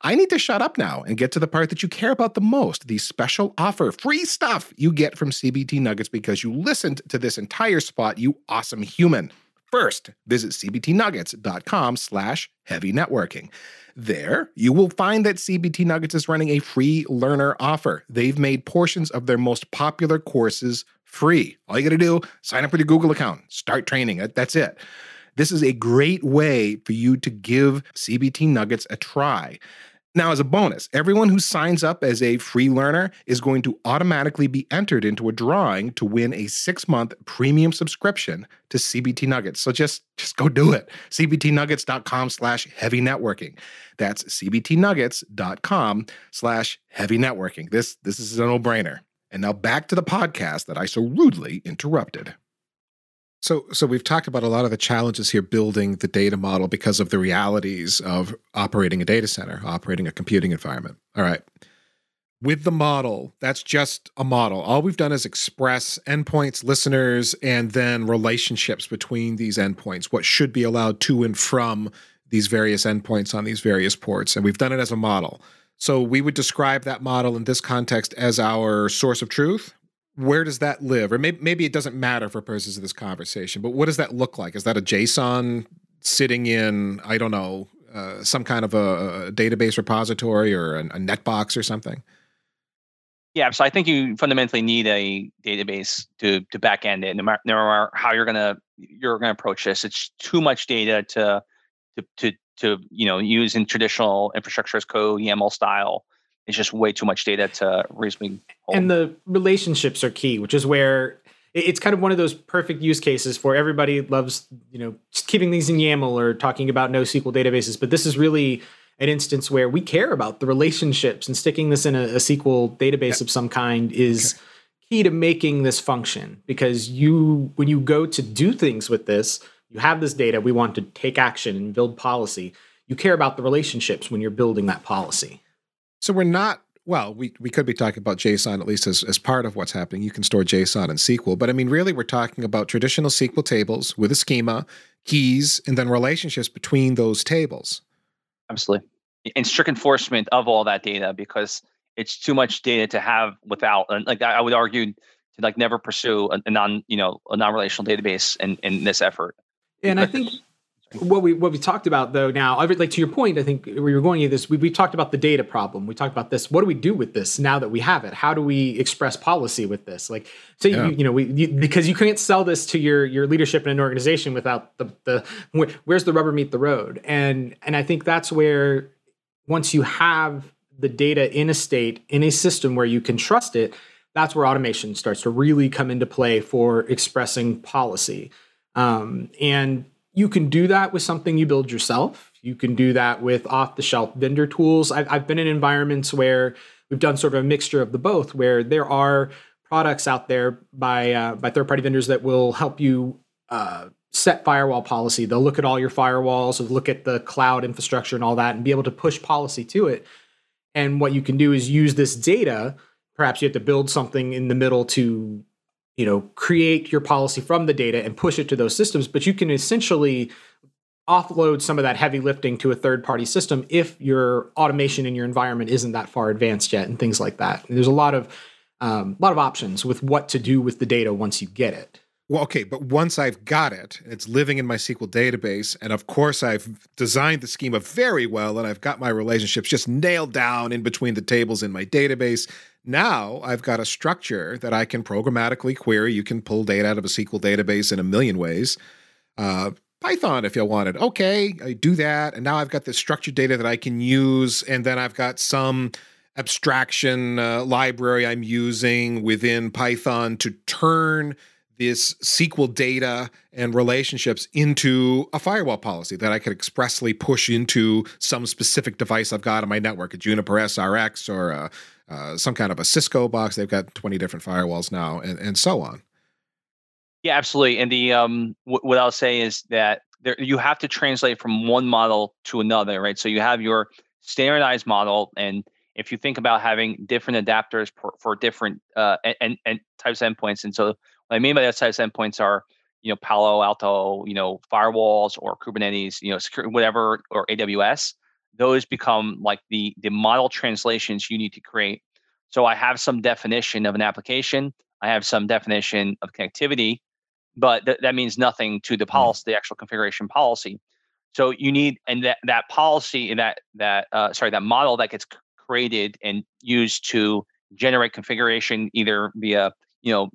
I need to shut up now and get to the part that you care about the most the special offer, free stuff you get from CBT Nuggets because you listened to this entire spot, you awesome human. First, visit cbtnuggets.com slash heavy networking. There, you will find that CBT Nuggets is running a free learner offer. They've made portions of their most popular courses free. All you got to do, sign up with your Google account, start training. That's it. This is a great way for you to give CBT Nuggets a try. Now, as a bonus, everyone who signs up as a free learner is going to automatically be entered into a drawing to win a six-month premium subscription to CBT Nuggets. So just, just go do it. CBTnuggets.com slash heavy networking. That's CBTnuggets.com slash heavy networking. This, this is a no-brainer. And now back to the podcast that I so rudely interrupted. So, so we've talked about a lot of the challenges here building the data model because of the realities of operating a data center, operating a computing environment. All right. With the model, that's just a model. All we've done is express endpoints, listeners, and then relationships between these endpoints, what should be allowed to and from these various endpoints on these various ports. And we've done it as a model. So we would describe that model in this context as our source of truth. Where does that live? Or maybe, maybe it doesn't matter for purposes of this conversation, but what does that look like? Is that a JSON sitting in, I don't know, uh, some kind of a, a, database repository or a, a netbox or something? Yeah, so I think you fundamentally need a database to to back end it. No matter, no matter how you're gonna you're gonna approach this, it's too much data to to to to you know use in traditional infrastructure as code YAML style. It's just way too much data to reasonably. Hold. And the relationships are key, which is where it's kind of one of those perfect use cases for everybody loves you know just keeping things in YAML or talking about NoSQL databases, but this is really an instance where we care about the relationships and sticking this in a, a SQL database yeah. of some kind is. Okay. key to making this function because you when you go to do things with this you have this data, we want to take action and build policy. You care about the relationships when you're building that policy. So we're not well, we, we could be talking about JSON at least as, as part of what's happening. You can store JSON in SQL, but I mean, really, we're talking about traditional SQL tables with a schema, keys, and then relationships between those tables. Absolutely. And strict enforcement of all that data because it's too much data to have without, like I would argue, to like never pursue a, a non, you know, a non-relational database in, in this effort. And I think what we what we talked about though now, like to your point, I think we were going to this. We, we talked about the data problem. We talked about this. What do we do with this now that we have it? How do we express policy with this? Like, so yeah. you, you know, we you, because you can't sell this to your your leadership in an organization without the the where's the rubber meet the road. And and I think that's where once you have the data in a state in a system where you can trust it, that's where automation starts to really come into play for expressing policy. Um, and you can do that with something you build yourself. You can do that with off the shelf vendor tools. I've, I've been in environments where we've done sort of a mixture of the both, where there are products out there by uh, by third party vendors that will help you uh, set firewall policy. They'll look at all your firewalls, look at the cloud infrastructure and all that, and be able to push policy to it. And what you can do is use this data. Perhaps you have to build something in the middle to you know create your policy from the data and push it to those systems but you can essentially offload some of that heavy lifting to a third party system if your automation in your environment isn't that far advanced yet and things like that and there's a lot of um, a lot of options with what to do with the data once you get it well, okay, but once I've got it, it's living in my SQL database, and of course I've designed the schema very well, and I've got my relationships just nailed down in between the tables in my database. Now I've got a structure that I can programmatically query. You can pull data out of a SQL database in a million ways. Uh, Python, if you wanted. Okay, I do that. And now I've got this structured data that I can use. And then I've got some abstraction uh, library I'm using within Python to turn this SQL data and relationships into a firewall policy that I could expressly push into some specific device I've got on my network, a Juniper SRX or a uh, some kind of a Cisco box. They've got 20 different firewalls now, and, and so on. Yeah, absolutely. And the um, w- what I'll say is that there, you have to translate from one model to another, right? So you have your standardized model, and if you think about having different adapters for, for different uh, and, and types of endpoints, and so what I mean by that types of endpoints are, you know, Palo Alto, you know, firewalls or Kubernetes, you know, secure, whatever, or AWS those become like the the model translations you need to create. So I have some definition of an application, I have some definition of connectivity, but th- that means nothing to the mm. policy, the actual configuration policy. So you need and that that policy that that uh, sorry that model that gets created and used to generate configuration either via you know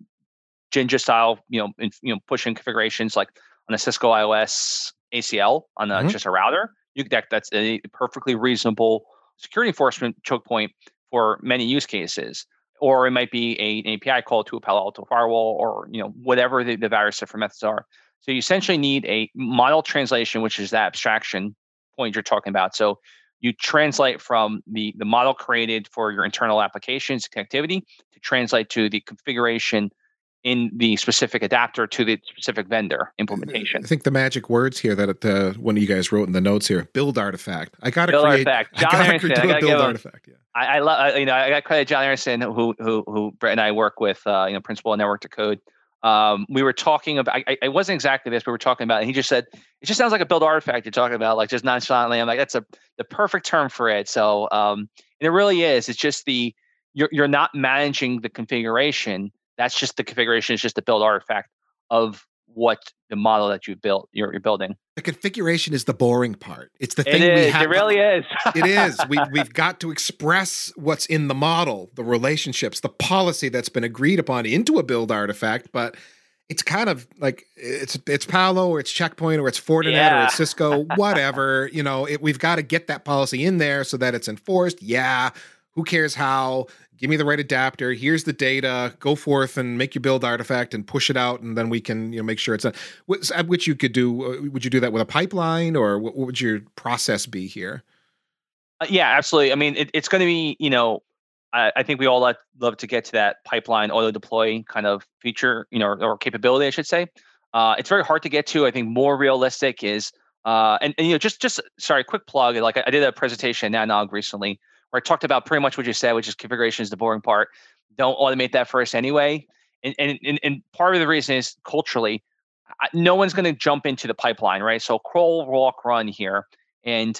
Jinja style you know in, you know pushing configurations like on a Cisco IOS ACL on a, mm-hmm. just a router you that that's a perfectly reasonable security enforcement choke point for many use cases. Or it might be a, an API call to a Palo Alto firewall, or you know whatever the, the various different methods are. So you essentially need a model translation, which is that abstraction point you're talking about. So you translate from the the model created for your internal applications connectivity to translate to the configuration in the specific adapter to the specific vendor implementation. I think the magic words here that uh, one of you guys wrote in the notes here: build artifact. I got to create. Artifact. John I Aaronson. I gotta build artifact. Yeah. I, I love. You know, I got credit John Aaronson, who who who Brett and I work with. Uh, you know, principal network to code. Um, we were talking about. I, I wasn't exactly this. But we were talking about, and he just said it just sounds like a build artifact. You're talking about like just nonchalantly. I'm like, that's a the perfect term for it. So, um, and it really is. It's just the you're you're not managing the configuration that's just the configuration. It's just the build artifact of what the model that you've built you're, you're building. The configuration is the boring part. It's the thing it we have. It really is. it is. We [laughs] we've got to express what's in the model, the relationships, the policy that's been agreed upon into a build artifact, but it's kind of like it's it's Palo or it's Checkpoint or it's Fortinet yeah. or it's Cisco, whatever. you know, it, we've got to get that policy in there so that it's enforced. Yeah, who cares how? Give me the right adapter. Here's the data. Go forth and make your build artifact and push it out, and then we can you know make sure it's a, at which you could do. Uh, would you do that with a pipeline, or what, would your process be here? Uh, yeah, absolutely. I mean, it, it's going to be you know. I, I think we all love to get to that pipeline auto deploy kind of feature, you know, or, or capability, I should say. Uh, it's very hard to get to. I think more realistic is, uh, and, and you know, just just sorry, quick plug. Like I, I did a presentation at NANOG recently where I talked about pretty much what you said, which is configuration is the boring part. Don't automate that first anyway. And and and, and part of the reason is culturally, no one's going to jump into the pipeline, right? So crawl, walk, run here, and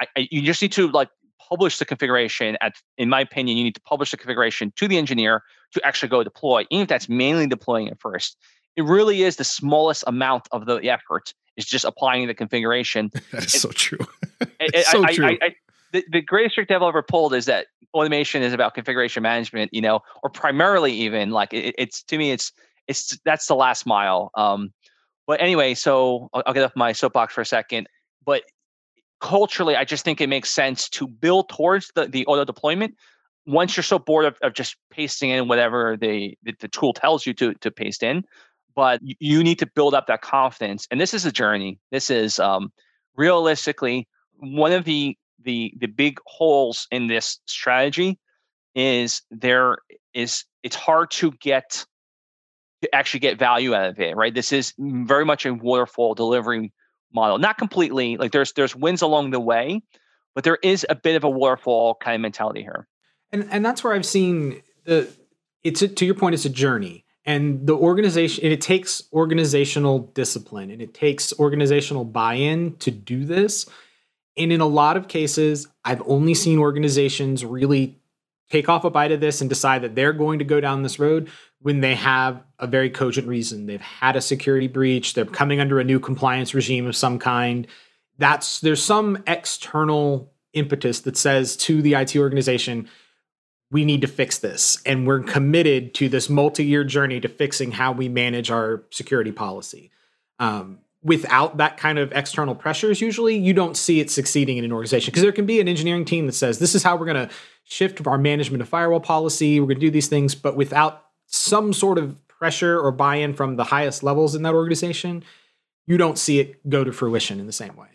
I, I, you just need to like publish the configuration. At in my opinion, you need to publish the configuration to the engineer to actually go deploy, even if that's mainly deploying it first. It really is the smallest amount of the effort is just applying the configuration. [laughs] that is so true. [laughs] so I, true. I, the, the greatest trick I've ever pulled is that automation is about configuration management, you know, or primarily even like it, it's to me, it's it's that's the last mile. Um, but anyway, so I'll, I'll get off my soapbox for a second. But culturally, I just think it makes sense to build towards the, the auto deployment. Once you're so bored of, of just pasting in whatever the, the, the tool tells you to to paste in, but you need to build up that confidence. And this is a journey. This is um, realistically one of the the the big holes in this strategy is there is it's hard to get to actually get value out of it right? This is very much a waterfall delivery model. Not completely like there's there's wins along the way but there is a bit of a waterfall kind of mentality here. And and that's where i've seen the it's a, to your point it's a journey. And the organization and it takes organizational discipline and it takes organizational buy-in to do this and in a lot of cases i've only seen organizations really take off a bite of this and decide that they're going to go down this road when they have a very cogent reason they've had a security breach they're coming under a new compliance regime of some kind that's there's some external impetus that says to the IT organization we need to fix this. And we're committed to this multi year journey to fixing how we manage our security policy. Um, without that kind of external pressures, usually you don't see it succeeding in an organization because there can be an engineering team that says, this is how we're going to shift our management of firewall policy. We're going to do these things. But without some sort of pressure or buy in from the highest levels in that organization, you don't see it go to fruition in the same way.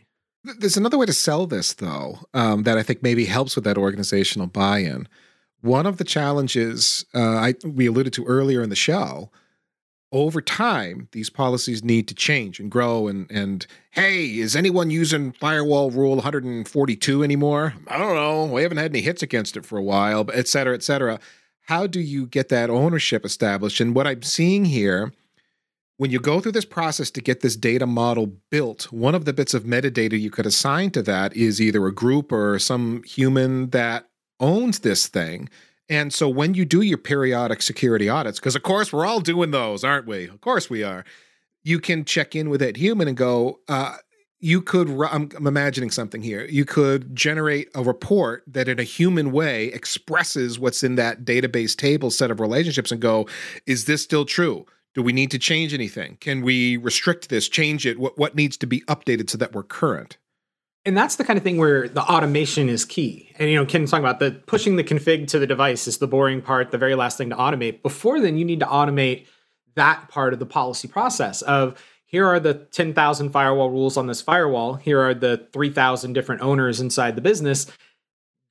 There's another way to sell this, though, um, that I think maybe helps with that organizational buy in one of the challenges uh, I, we alluded to earlier in the show, over time, these policies need to change and grow. And, and hey, is anyone using firewall rule 142 anymore? I don't know. We haven't had any hits against it for a while, et cetera, et cetera. How do you get that ownership established? And what I'm seeing here, when you go through this process to get this data model built, one of the bits of metadata you could assign to that is either a group or some human that owns this thing. And so when you do your periodic security audits, because of course we're all doing those, aren't we? Of course we are. You can check in with that human and go, uh, you could, I'm, I'm imagining something here. You could generate a report that in a human way expresses what's in that database table set of relationships and go, is this still true? Do we need to change anything? Can we restrict this, change it? What, what needs to be updated so that we're current? And that's the kind of thing where the automation is key. And you know, Ken's talking about the pushing the config to the device is the boring part, the very last thing to automate. Before then, you need to automate that part of the policy process of here are the 10,000 firewall rules on this firewall. Here are the 3,000 different owners inside the business.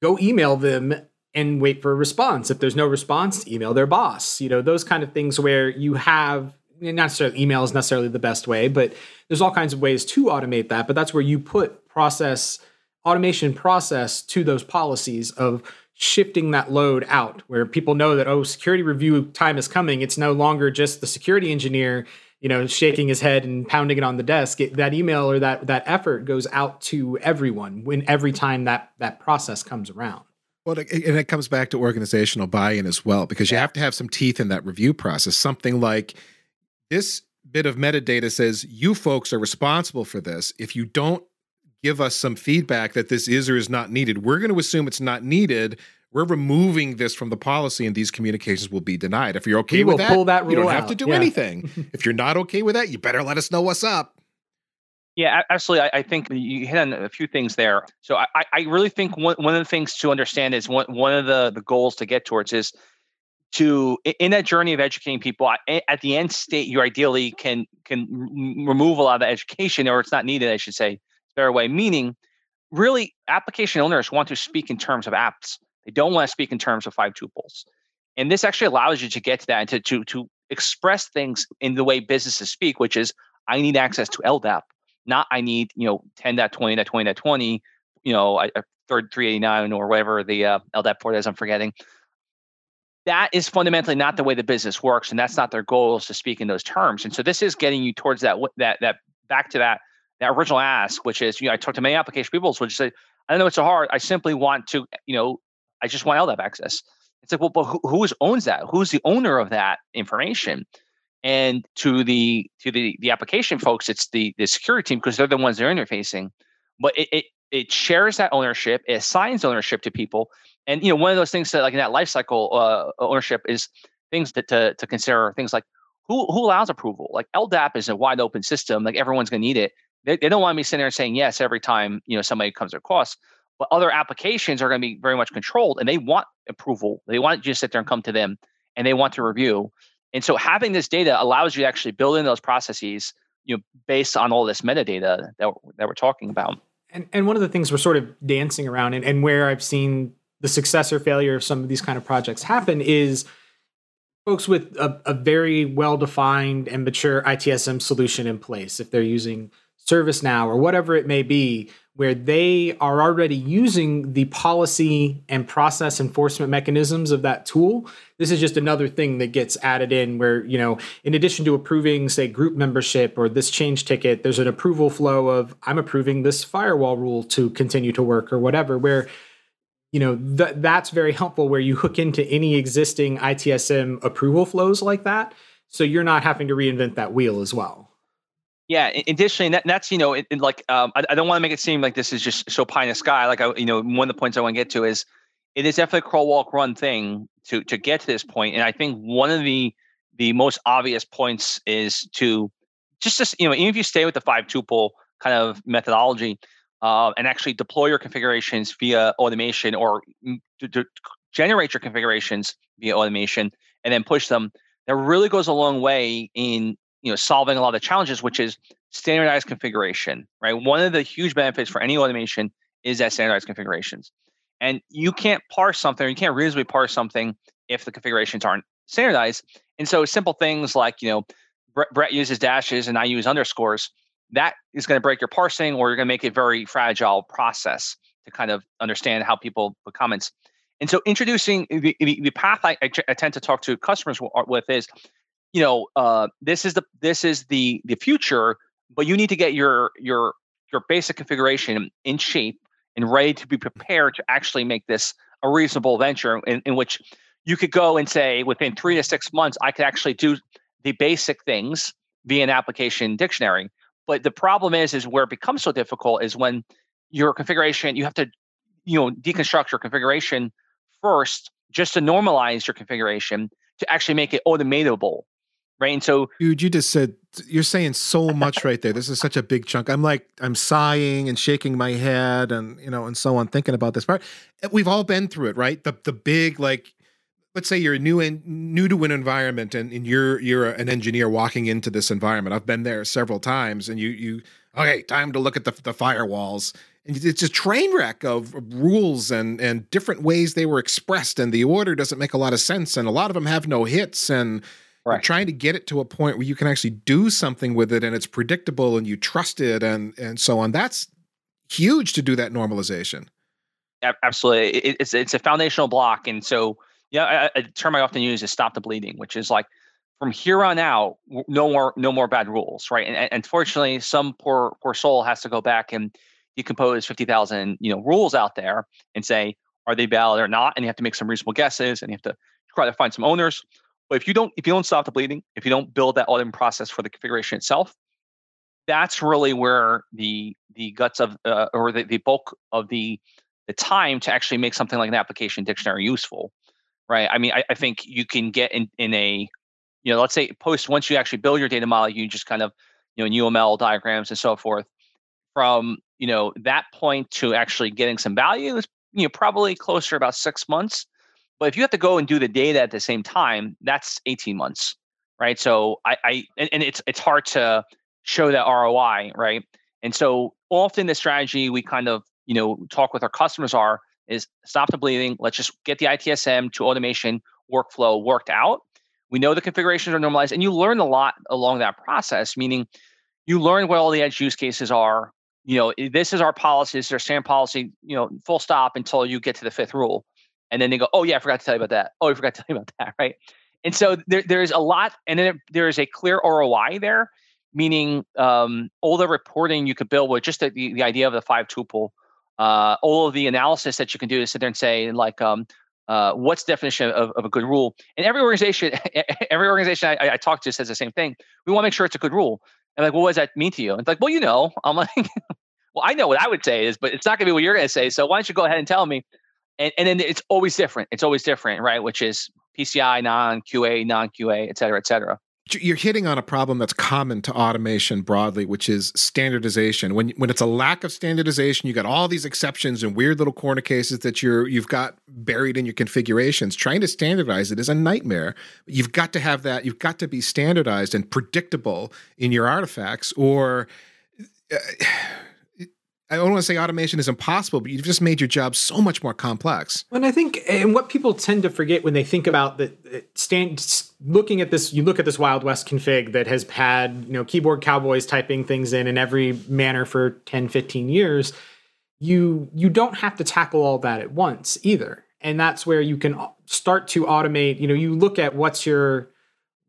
Go email them and wait for a response. If there's no response, email their boss. You know, those kind of things where you have not necessarily email is necessarily the best way, but there's all kinds of ways to automate that. But that's where you put process automation process to those policies of shifting that load out where people know that oh security review time is coming it's no longer just the security engineer you know shaking his head and pounding it on the desk it, that email or that that effort goes out to everyone when every time that that process comes around well, and it comes back to organizational buy-in as well, because you have to have some teeth in that review process. Something like this bit of metadata says you folks are responsible for this. If you don't give us some feedback that this is or is not needed, we're going to assume it's not needed. We're removing this from the policy, and these communications will be denied. If you're okay we with that, that you don't have out. to do yeah. anything. [laughs] if you're not okay with that, you better let us know what's up. Yeah, absolutely. I, I think you hit on a few things there. So I, I really think one, one of the things to understand is one, one of the, the goals to get towards is to in that journey of educating people at the end state you ideally can can remove a lot of the education or it's not needed i should say better way meaning really application owners want to speak in terms of apps they don't want to speak in terms of five tuples and this actually allows you to get to that and to, to, to express things in the way businesses speak which is i need access to ldap not i need you know 10.20.20.20 you know I, 389 or whatever the uh, LDAP port is. I'm forgetting. That is fundamentally not the way the business works, and that's not their goal is to speak in those terms. And so this is getting you towards that that that back to that that original ask, which is you know I talked to many application people, which say I don't know it's so hard. I simply want to you know I just want LDAP access. It's like well, but who, who owns that? Who's the owner of that information? And to the to the the application folks, it's the the security team because they're the ones they're interfacing. But it, it it shares that ownership, it assigns ownership to people. And you know, one of those things that like in that life cycle uh, ownership is things that to, to consider things like who who allows approval. Like LDAP is a wide open system, like everyone's gonna need it. They, they don't want me sitting there saying yes every time you know somebody comes across. But other applications are going to be very much controlled, and they want approval. They want you to sit there and come to them, and they want to review. And so having this data allows you to actually build in those processes, you know, based on all this metadata that, that we're talking about. And, and one of the things we're sort of dancing around and, and where I've seen the success or failure of some of these kind of projects happen is folks with a, a very well defined and mature ITSM solution in place. If they're using ServiceNow or whatever it may be, where they are already using the policy and process enforcement mechanisms of that tool. This is just another thing that gets added in where, you know, in addition to approving, say, group membership or this change ticket, there's an approval flow of I'm approving this firewall rule to continue to work or whatever, where you know th- that's very helpful where you hook into any existing ITSM approval flows like that so you're not having to reinvent that wheel as well yeah. Additionally, that, that's you know, it, it like um, I, I don't want to make it seem like this is just so pie in the sky. Like I, you know, one of the points I want to get to is it is definitely a crawl, walk, run thing to to get to this point. And I think one of the the most obvious points is to just just you know, even if you stay with the five tuple kind of methodology uh, and actually deploy your configurations via automation or to, to generate your configurations via automation and then push them, that really goes a long way in you know solving a lot of the challenges which is standardized configuration right? One of the huge benefits for any automation is that standardized configurations. And you can't parse something or you can't reasonably parse something if the configurations aren't standardized. And so simple things like you know brett, uses dashes and i use underscores that is going to break your parsing or you're going to make it very fragile process to kind of understand how people put comments. And so introducing the, the, the path I, I, tend to talk to customers with is you know, uh, this is the this is the the future, but you need to get your your your basic configuration in shape and ready to be prepared to actually make this a reasonable venture in, in which you could go and say within three to six months, I could actually do the basic things via an application dictionary. But the problem is, is where it becomes so difficult is when your configuration, you have to, you know, deconstruct your configuration first just to normalize your configuration to actually make it automatable right? And so, dude, you just said you're saying so much right there. This is such a big chunk. I'm like, I'm sighing and shaking my head, and you know, and so on, thinking about this part. We've all been through it, right? The the big like. Let's say you're new in new to an environment, and, and you're you're an engineer walking into this environment. I've been there several times, and you you okay, time to look at the the firewalls, and it's a train wreck of rules and and different ways they were expressed, and the order doesn't make a lot of sense, and a lot of them have no hits, and Right. trying to get it to a point where you can actually do something with it and it's predictable and you trust it and and so on. That's huge to do that normalization. Absolutely, it's it's a foundational block, and so yeah, a, a term I often use is "stop the bleeding," which is like from here on out, no more no more bad rules, right? And, and unfortunately, some poor poor soul has to go back and decompose fifty thousand you know rules out there and say are they valid or not, and you have to make some reasonable guesses, and you have to try to find some owners. But if you don't if you don't stop the bleeding, if you don't build that auditing process for the configuration itself, that's really where the the guts of uh, or the, the bulk of the the time to actually make something like an application dictionary useful, right? I mean, I, I think you can get in in a you know, let's say post once you actually build your data model, you just kind of you know in UML diagrams and so forth. From you know that point to actually getting some value is you know probably closer about six months but if you have to go and do the data at the same time, that's 18 months, right? So I, I and, and it's it's hard to show that ROI, right? And so often the strategy we kind of you know talk with our customers are is stop the bleeding. Let's just get the ITSM to automation workflow worked out. We know the configurations are normalized, and you learn a lot along that process. Meaning, you learn what all the edge use cases are. you know, this is our policy, this is our standard policy, you know, full stop until you get to the fifth rule. And then they go, oh, yeah, I forgot to tell you about that. Oh, I forgot to tell you about that. [laughs] Right. And so there, there's a lot, and then there is a clear ROI there, meaning um, all the reporting you could build with just the, the idea of the five tuple, uh, all of the analysis that you can do to sit there and say, like, um, uh, what's the definition of, of a good rule? And every organization, [laughs] every organization I, I talk to says the same thing. We want to make sure it's a good rule. And like, well, what does that mean to you? And it's like, well, you know, I'm like, [laughs] well, I know what I would say is, but it's not going to be what you're going to say. So why don't you go ahead and tell me? And, and then it's always different. It's always different, right? Which is PCI, non QA, non QA, et cetera, et cetera you're hitting on a problem that's common to automation broadly, which is standardization. When when it's a lack of standardization, you got all these exceptions and weird little corner cases that you're you've got buried in your configurations. Trying to standardize it is a nightmare. You've got to have that. You've got to be standardized and predictable in your artifacts, or uh, I don't want to say automation is impossible, but you've just made your job so much more complex. And I think, and what people tend to forget when they think about the stand, looking at this, you look at this Wild West config that has had, you know, keyboard cowboys typing things in in every manner for 10, 15 years. You you don't have to tackle all that at once either, and that's where you can uh, start to automate. You know, you look at what's your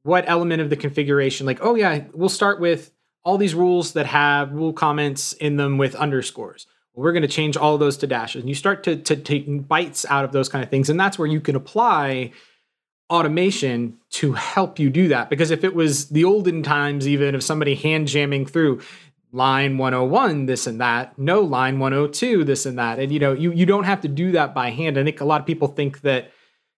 what element of the configuration, like, oh yeah, we'll start with all these rules that have rule comments in them with underscores. Well, we're going to change all those to dashes. And you start to, to take bites out of those kind of things. And that's where you can apply automation to help you do that. Because if it was the olden times, even of somebody hand jamming through line 101, this and that, no line 102, this and that. And you know, you, you don't have to do that by hand. I think a lot of people think that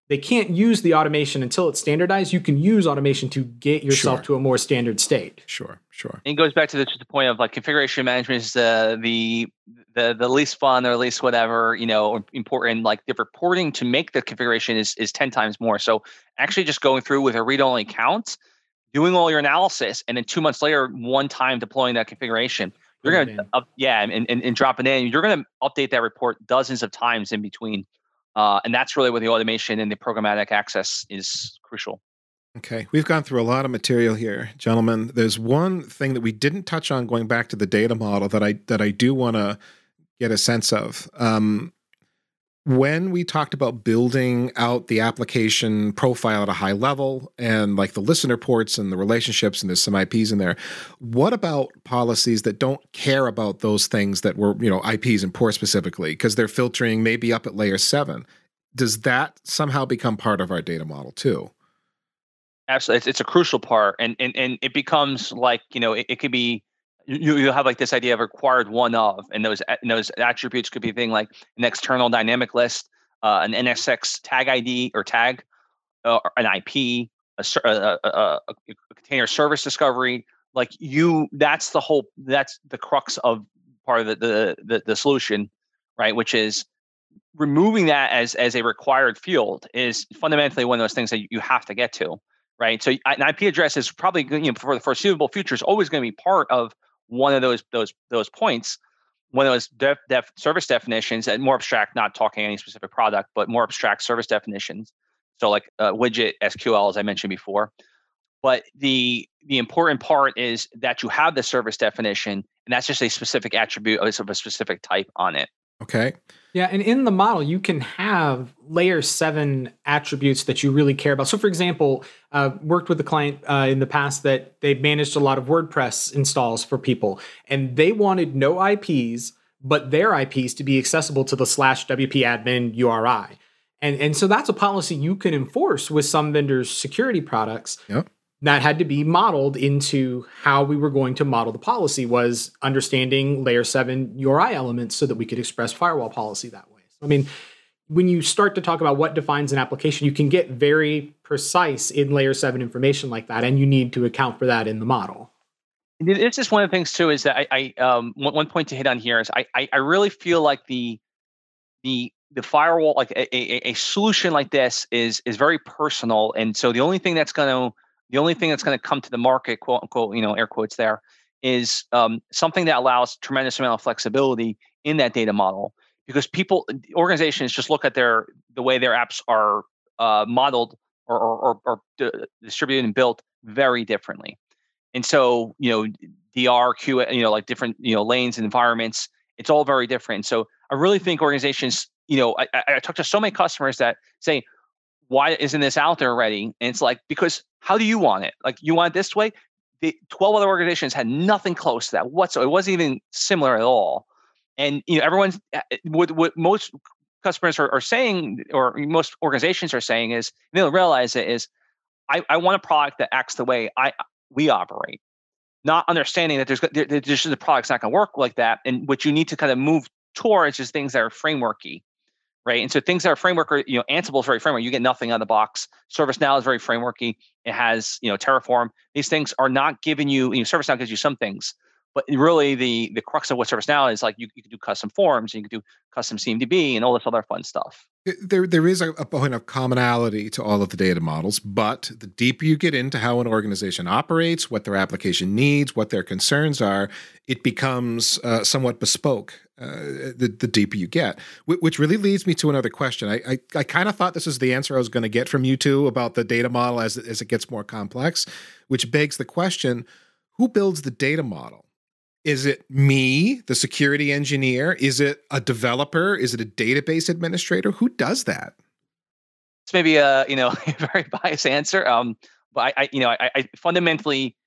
they can't use the automation until it's standardized. You can use automation to get yourself sure. to a more standard state. Sure, sure. And it goes back to the, to the point of like configuration management is the the the the least fun or least whatever you know important. Like the reporting to make the configuration is is ten times more. So actually, just going through with a read only count, doing all your analysis, and then two months later, one time deploying that configuration. You're gonna, up, yeah, and, and, and drop it in. You're gonna update that report dozens of times in between uh, and that's really where the automation and the programmatic access is crucial. Okay, we've gone through a lot of material here, gentlemen. There's one thing that we didn't touch on going back to the data model that I that I do want to get a sense of. Um, when we talked about building out the application profile at a high level and like the listener ports and the relationships and there's some IPs in there, what about policies that don't care about those things that were, you know, IPs and port specifically because they're filtering maybe up at layer 7? Does that somehow become part of our data model too? Absolutely. It's, it's a crucial part and and and it becomes like, you know, it, it could be you you have like this idea of required one of, and those and those attributes could be thing like an external dynamic list, uh, an NSX tag ID or tag, uh, an IP, a, a, a, a, container service discovery. Like you, that's the whole. That's the crux of part of the the the, the solution, right? Which is removing that as as a required field is fundamentally one of those things that you have to get to right so an ip address is probably you know for the foreseeable future is always going to be part of one of those those those points, one of those def, def service definitions, and more abstract, not talking any specific product, but more abstract service definitions. So like uh, widget SQL, as I mentioned before. But the the important part is that you have the service definition, and that's just a specific attribute of a specific type on it. Okay. Yeah, and in the model, you can have layer seven attributes that you really care about. So, for example, uh, worked with a client uh, in the past that they managed a lot of WordPress installs for people, and they wanted no IPs, but their IPs to be accessible to the slash WP admin URI. And, and so that's a policy you can enforce with some vendors' security products. Yep that had to be modeled into how we were going to model the policy was understanding layer 7 URI elements so that we could express firewall policy that way. So, I mean, when you start to talk about what defines an application, you can get very precise in layer 7 information like that and you need to account for that in the model. This is one of the things too is that I, I um, one point to hit on here is I, I, I really feel like the the the firewall like a, a, a solution like this is is very personal and so the only thing that's going to the only thing that's going to come to the market, quote unquote, you know, air quotes there, is um, something that allows tremendous amount of flexibility in that data model because people, organizations just look at their the way their apps are uh, modeled or, or, or, or distributed and built very differently. And so, you know, DR, Q, you know, like different, you know, lanes and environments, it's all very different. So I really think organizations, you know, I, I talk to so many customers that say, why isn't this out there already? And it's like, because how do you want it? Like, you want it this way? The 12 other organizations had nothing close to that whatsoever. It wasn't even similar at all. And, you know, everyone's, eh, eh, what, what most customers are, are saying, or most organizations are saying is, they don't realize it is, I, I want a product that acts the way I we operate not understanding that there's there, there's just the product's not going to work like that and what you need to kind of move towards is things that are frameworky right and so things that are framework are you know ansible is very framework you get nothing out of the box servicenow is very frameworky it has you know terraform these things are not giving you you know servicenow gives you some things but really the the crux of what ServiceNow is like you, you can do custom forms and you can do custom CMDB and all this other fun stuff. There there is a, a point of commonality to all of the data models, but the deeper you get into how an organization operates, what their application needs, what their concerns are, it becomes uh, somewhat bespoke. Uh, the, the deeper you get, which really leads me to another question. I I, I kind of thought this was the answer I was going to get from you two about the data model as as it gets more complex, which begs the question: Who builds the data model? Is it me, the security engineer? Is it a developer? Is it a database administrator? Who does that? It's maybe a you know [laughs] a very biased answer. Um, but I, I you know I, I fundamentally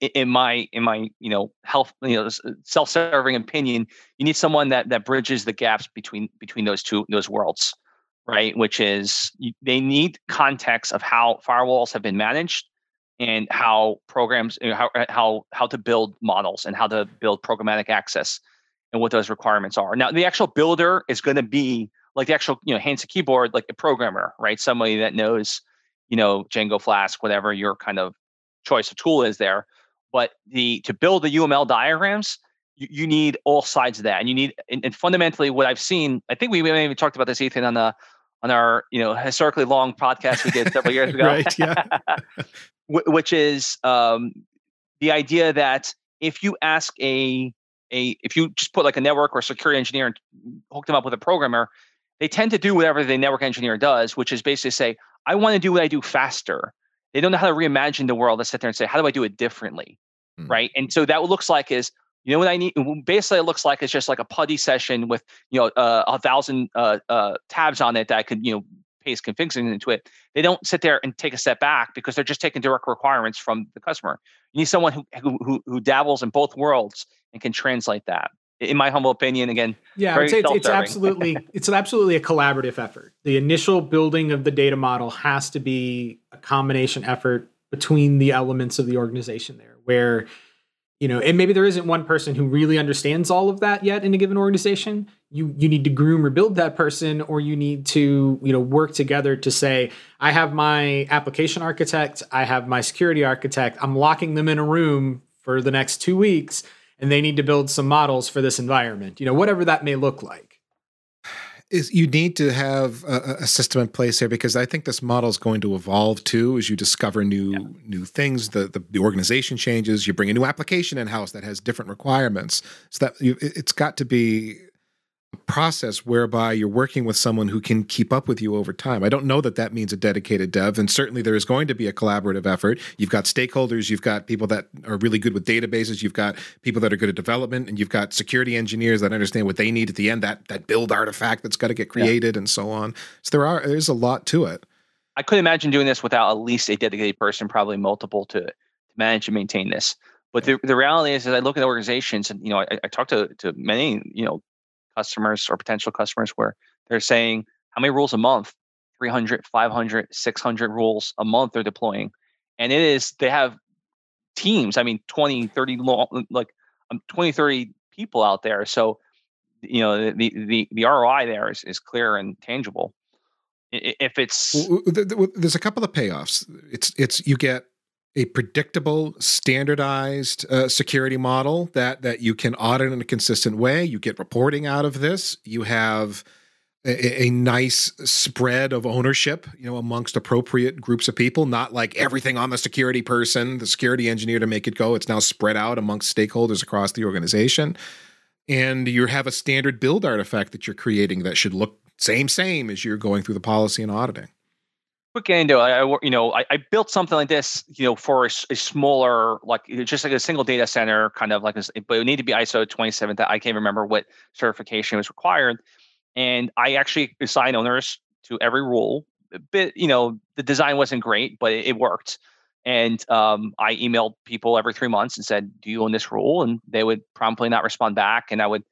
in my in my you know health you know self-serving opinion you need someone that that bridges the gaps between between those two those worlds right which is they need context of how firewalls have been managed and how programs you know, how how how to build models and how to build programmatic access and what those requirements are. Now the actual builder is going to be like the actual you know hands to keyboard like a programmer, right? Somebody that knows you know Django Flask, whatever your kind of choice of tool is there. But the to build the UML diagrams, you, you need all sides of that, and you need and, and fundamentally what I've seen. I think we even talked about this, Ethan, on the on our you know historically long podcast we did several years [laughs] ago. right. Yeah. [laughs] which is um, the idea that if you ask a a if you just put like a network or security engineer and hook them up with a programmer, they tend to do whatever the network engineer does, which is basically say, I want to do what I do faster. They don't know how to reimagine the world. They sit there and say, how do I do it differently? Hmm. Right. And so that looks like is, you know what I need? Basically, it looks like it's just like a PuTTY session with, you know, uh, a thousand uh, uh, tabs on it that I could, you know, paste configs into it, they don't sit there and take a step back because they're just taking direct requirements from the customer. You need someone who who who, dabbles in both worlds and can translate that. In my humble opinion, again, yeah, it's, it's absolutely [laughs] it's absolutely a collaborative effort. The initial building of the data model has to be a combination effort between the elements of the organization there, where you know and maybe there isn't one person who really understands all of that yet in a given organization you you need to groom or build that person or you need to you know work together to say i have my application architect i have my security architect i'm locking them in a room for the next 2 weeks and they need to build some models for this environment you know whatever that may look like is you need to have a, a, system in place here because I think this model is going to evolve too as you discover new yeah. new things. The, the, the organization changes. You bring a new application in house that has different requirements. So that you, it's got to be process whereby you're working with someone who can keep up with you over time. I don't know that that means a dedicated dev, and certainly there is going to be a collaborative effort. You've got stakeholders, you've got people that are really good with databases, you've got people that are good at development, and you've got security engineers that understand what they need at the end. That that build artifact that's got to get created, yeah. and so on. So there are there's a lot to it. I couldn't imagine doing this without at least a dedicated person, probably multiple to to manage and maintain this. But the, the reality is, as I look at organizations, and you know, I, I talk to to many you know customers or potential customers where they're saying how many rules a month? 300 500 600 rules a month they're deploying. And it is they have teams i mean 20 30 long, like um, 20 30 people out there. So you know the the the roi there is, is clear and tangible. If it's there's a couple of payoffs. It's it's you get a predictable, standardized uh, security model that that you can audit in a consistent way. You get reporting out of this. You have a, a, nice spread of ownership, you know, amongst appropriate groups of people. Not like everything on the security person, the security engineer to make it go. It's now spread out amongst stakeholders across the organization. And you have a standard build artifact that you're creating that should look same same as you're going through the policy and auditing quick into I, I you know I, I, built something like this you know for a, a, smaller like just like a single data center kind of like a, but it need to be ISO 27 that I can't remember what certification was required and I actually assigned owners to every rule But you know the design wasn't great but it, it worked and um, I emailed people every three months and said do you own this rule? And they would promptly not respond back and I would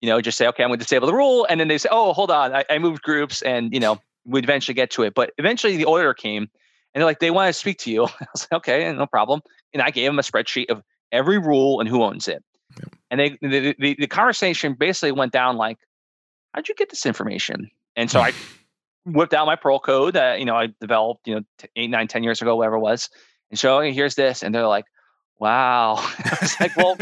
you know just say okay I'm going to disable the rule and then they say oh hold on I, I moved groups and you know we'd eventually get to it. But eventually the auditor came and they're like, they want to speak to you. [laughs] I was like, okay, no problem. And I gave them a spreadsheet of every rule and who owns it. Yeah. And they the, the, the conversation basically went down like, how'd you get this information? And so I [laughs] whipped out my Perl code that you know I developed you know t- eight, nine, ten years ago, whatever it was, and so okay, here's this, and they're like, "Wow!" [laughs] I was like, "Well,"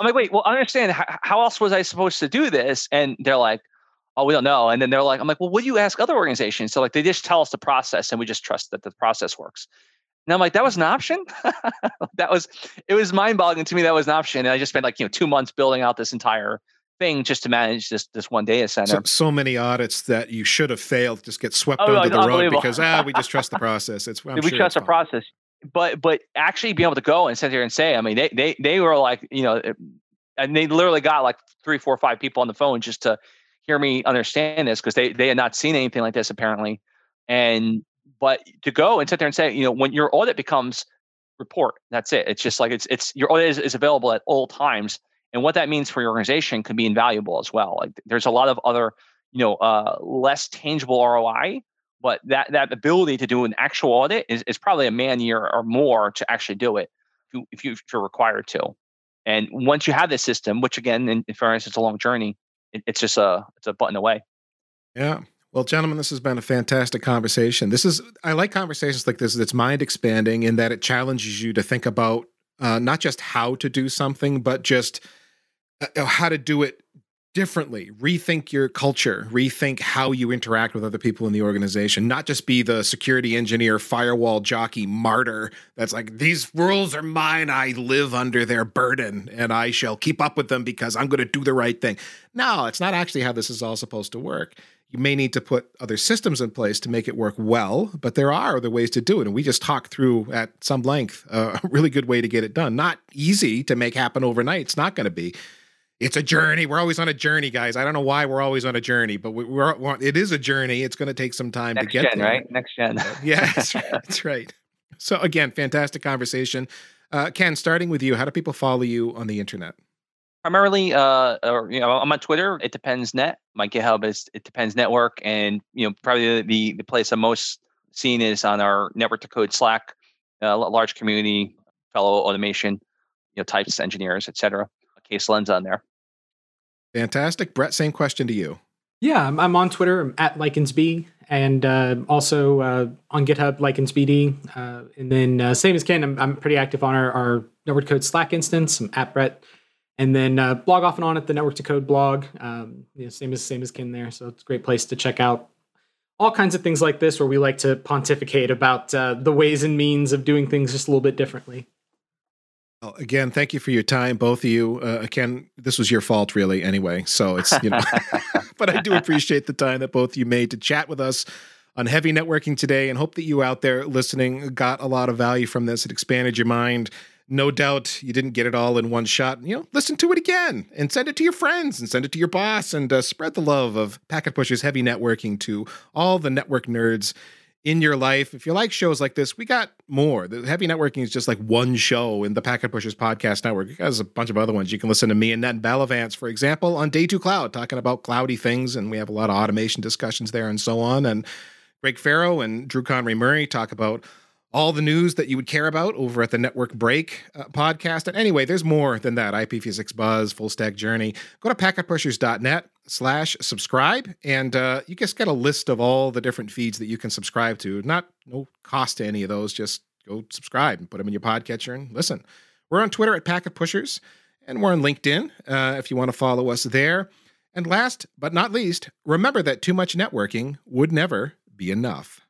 I'm like, "Wait, well, I understand. How, how else was I supposed to do this?" And they're like, oh, we don't know. And then they're like, I'm like, well, what do you ask other organizations? So like they just tell us the process and we just trust that the process works. And I'm like, that was an option. [laughs] that was it was mind boggling to me. That was an option. And I just spent like, you know, two months building out this entire thing just to manage this this one data center. So, so many audits that you should have failed just get swept oh, under the rug because ah, we just trust the [laughs] process. It's I'm we sure trust the process. But but actually being able to go and sit there and say, I mean, they they they were like, you know, and they literally got like three, four, five people on the phone just to hear me understand this because they they had not seen anything like this apparently. And but to go and sit there and say, you know, when your audit becomes report, that's it. It's just like it's it's your audit is, is available at all times. And what that means for your organization can be invaluable as well. Like there's a lot of other, you know, uh, less tangible ROI, but that that ability to do an actual audit is, is probably a man year or more to actually do it if you if, you, if you're required to. And once you have this system, which again, in, in fairness, it's a long journey, it, it's just a it's a button away. Yeah. Well, gentlemen, this has been a fantastic conversation. This is I like conversations like this It's mind expanding in that it challenges you to think about uh, not just how to do something, but just uh, how to do it differently, rethink your culture, rethink how you interact with other people in the organization, not just be the security engineer, firewall jockey, martyr that's like, these rules are mine. I live under their burden and I shall keep up with them because I'm going to do the right thing. No, it's not actually how this is all supposed to work. You may need to put other systems in place to make it work well, but there are other ways to do it. And we just talked through at some length a really good way to get it done. Not easy to make happen overnight. It's not going to be it's a journey. We're always on a journey, guys. I don't know why we're always on a journey, but we, are it is a journey. It's going to take some time Next to get gen, there. right? Next gen. [laughs] yeah, that's right. [laughs] That's right. So again, fantastic conversation. Uh, Ken, starting with you, how do people follow you on the internet? Primarily, uh, or you know, I'm on Twitter. It depends net. My GitHub is it depends network, and you know, probably the the place I'm most seen is on our network to code Slack, uh, large community, fellow automation, you know, types engineers, etc. Case lens on there. Fantastic. Brett, same question to you. Yeah, I'm, I'm on Twitter I'm at Lykinsb and uh, also uh, on GitHub, LykinsBD. Uh, and then uh, same as Ken, I'm, I'm pretty active on our, our Network Code Slack instance. I'm at Brett. And then uh, blog off and on at the Network to Code blog. Um, you know, same as same as Ken there. So it's a great place to check out all kinds of things like this where we like to pontificate about uh, the ways and means of doing things just a little bit differently. Well, again, thank you for your time, both of you. Uh, again, this was your fault, really, anyway. So it's, you know, [laughs] but I do appreciate the time that both you made to chat with us on heavy networking today and hope that you out there listening got a lot of value from this. It expanded your mind. No doubt you didn't get it all in one shot. You know, listen to it again and send it to your friends and send it to your boss and uh, spread the love of Packet Pushers Heavy Networking to all the network nerds in your life. If you like shows like this, we got more. The Heavy Networking is just like one show in the Packet Pushers Podcast Network. There's a bunch of other ones. You can listen to me and Ned Bellavance, for example, on Day Two Cloud, talking about cloudy things, and we have a lot of automation discussions there and so on. And Greg Ferro and Drew Conry Murray talk about all the news that you would care about over at the Network Break uh, podcast. And anyway, there's more than that. IPv6 Buzz, Full Stack Journey. Go to packetpushers.net slash subscribe, and uh, you just get a list of all the different feeds that you can subscribe to. Not no cost to any of those. Just go subscribe and put them in your podcatcher and listen. We're on Twitter at Packet Pushers, and we're on LinkedIn uh, if you want to follow us there. And last but not least, remember that too much networking would never be enough.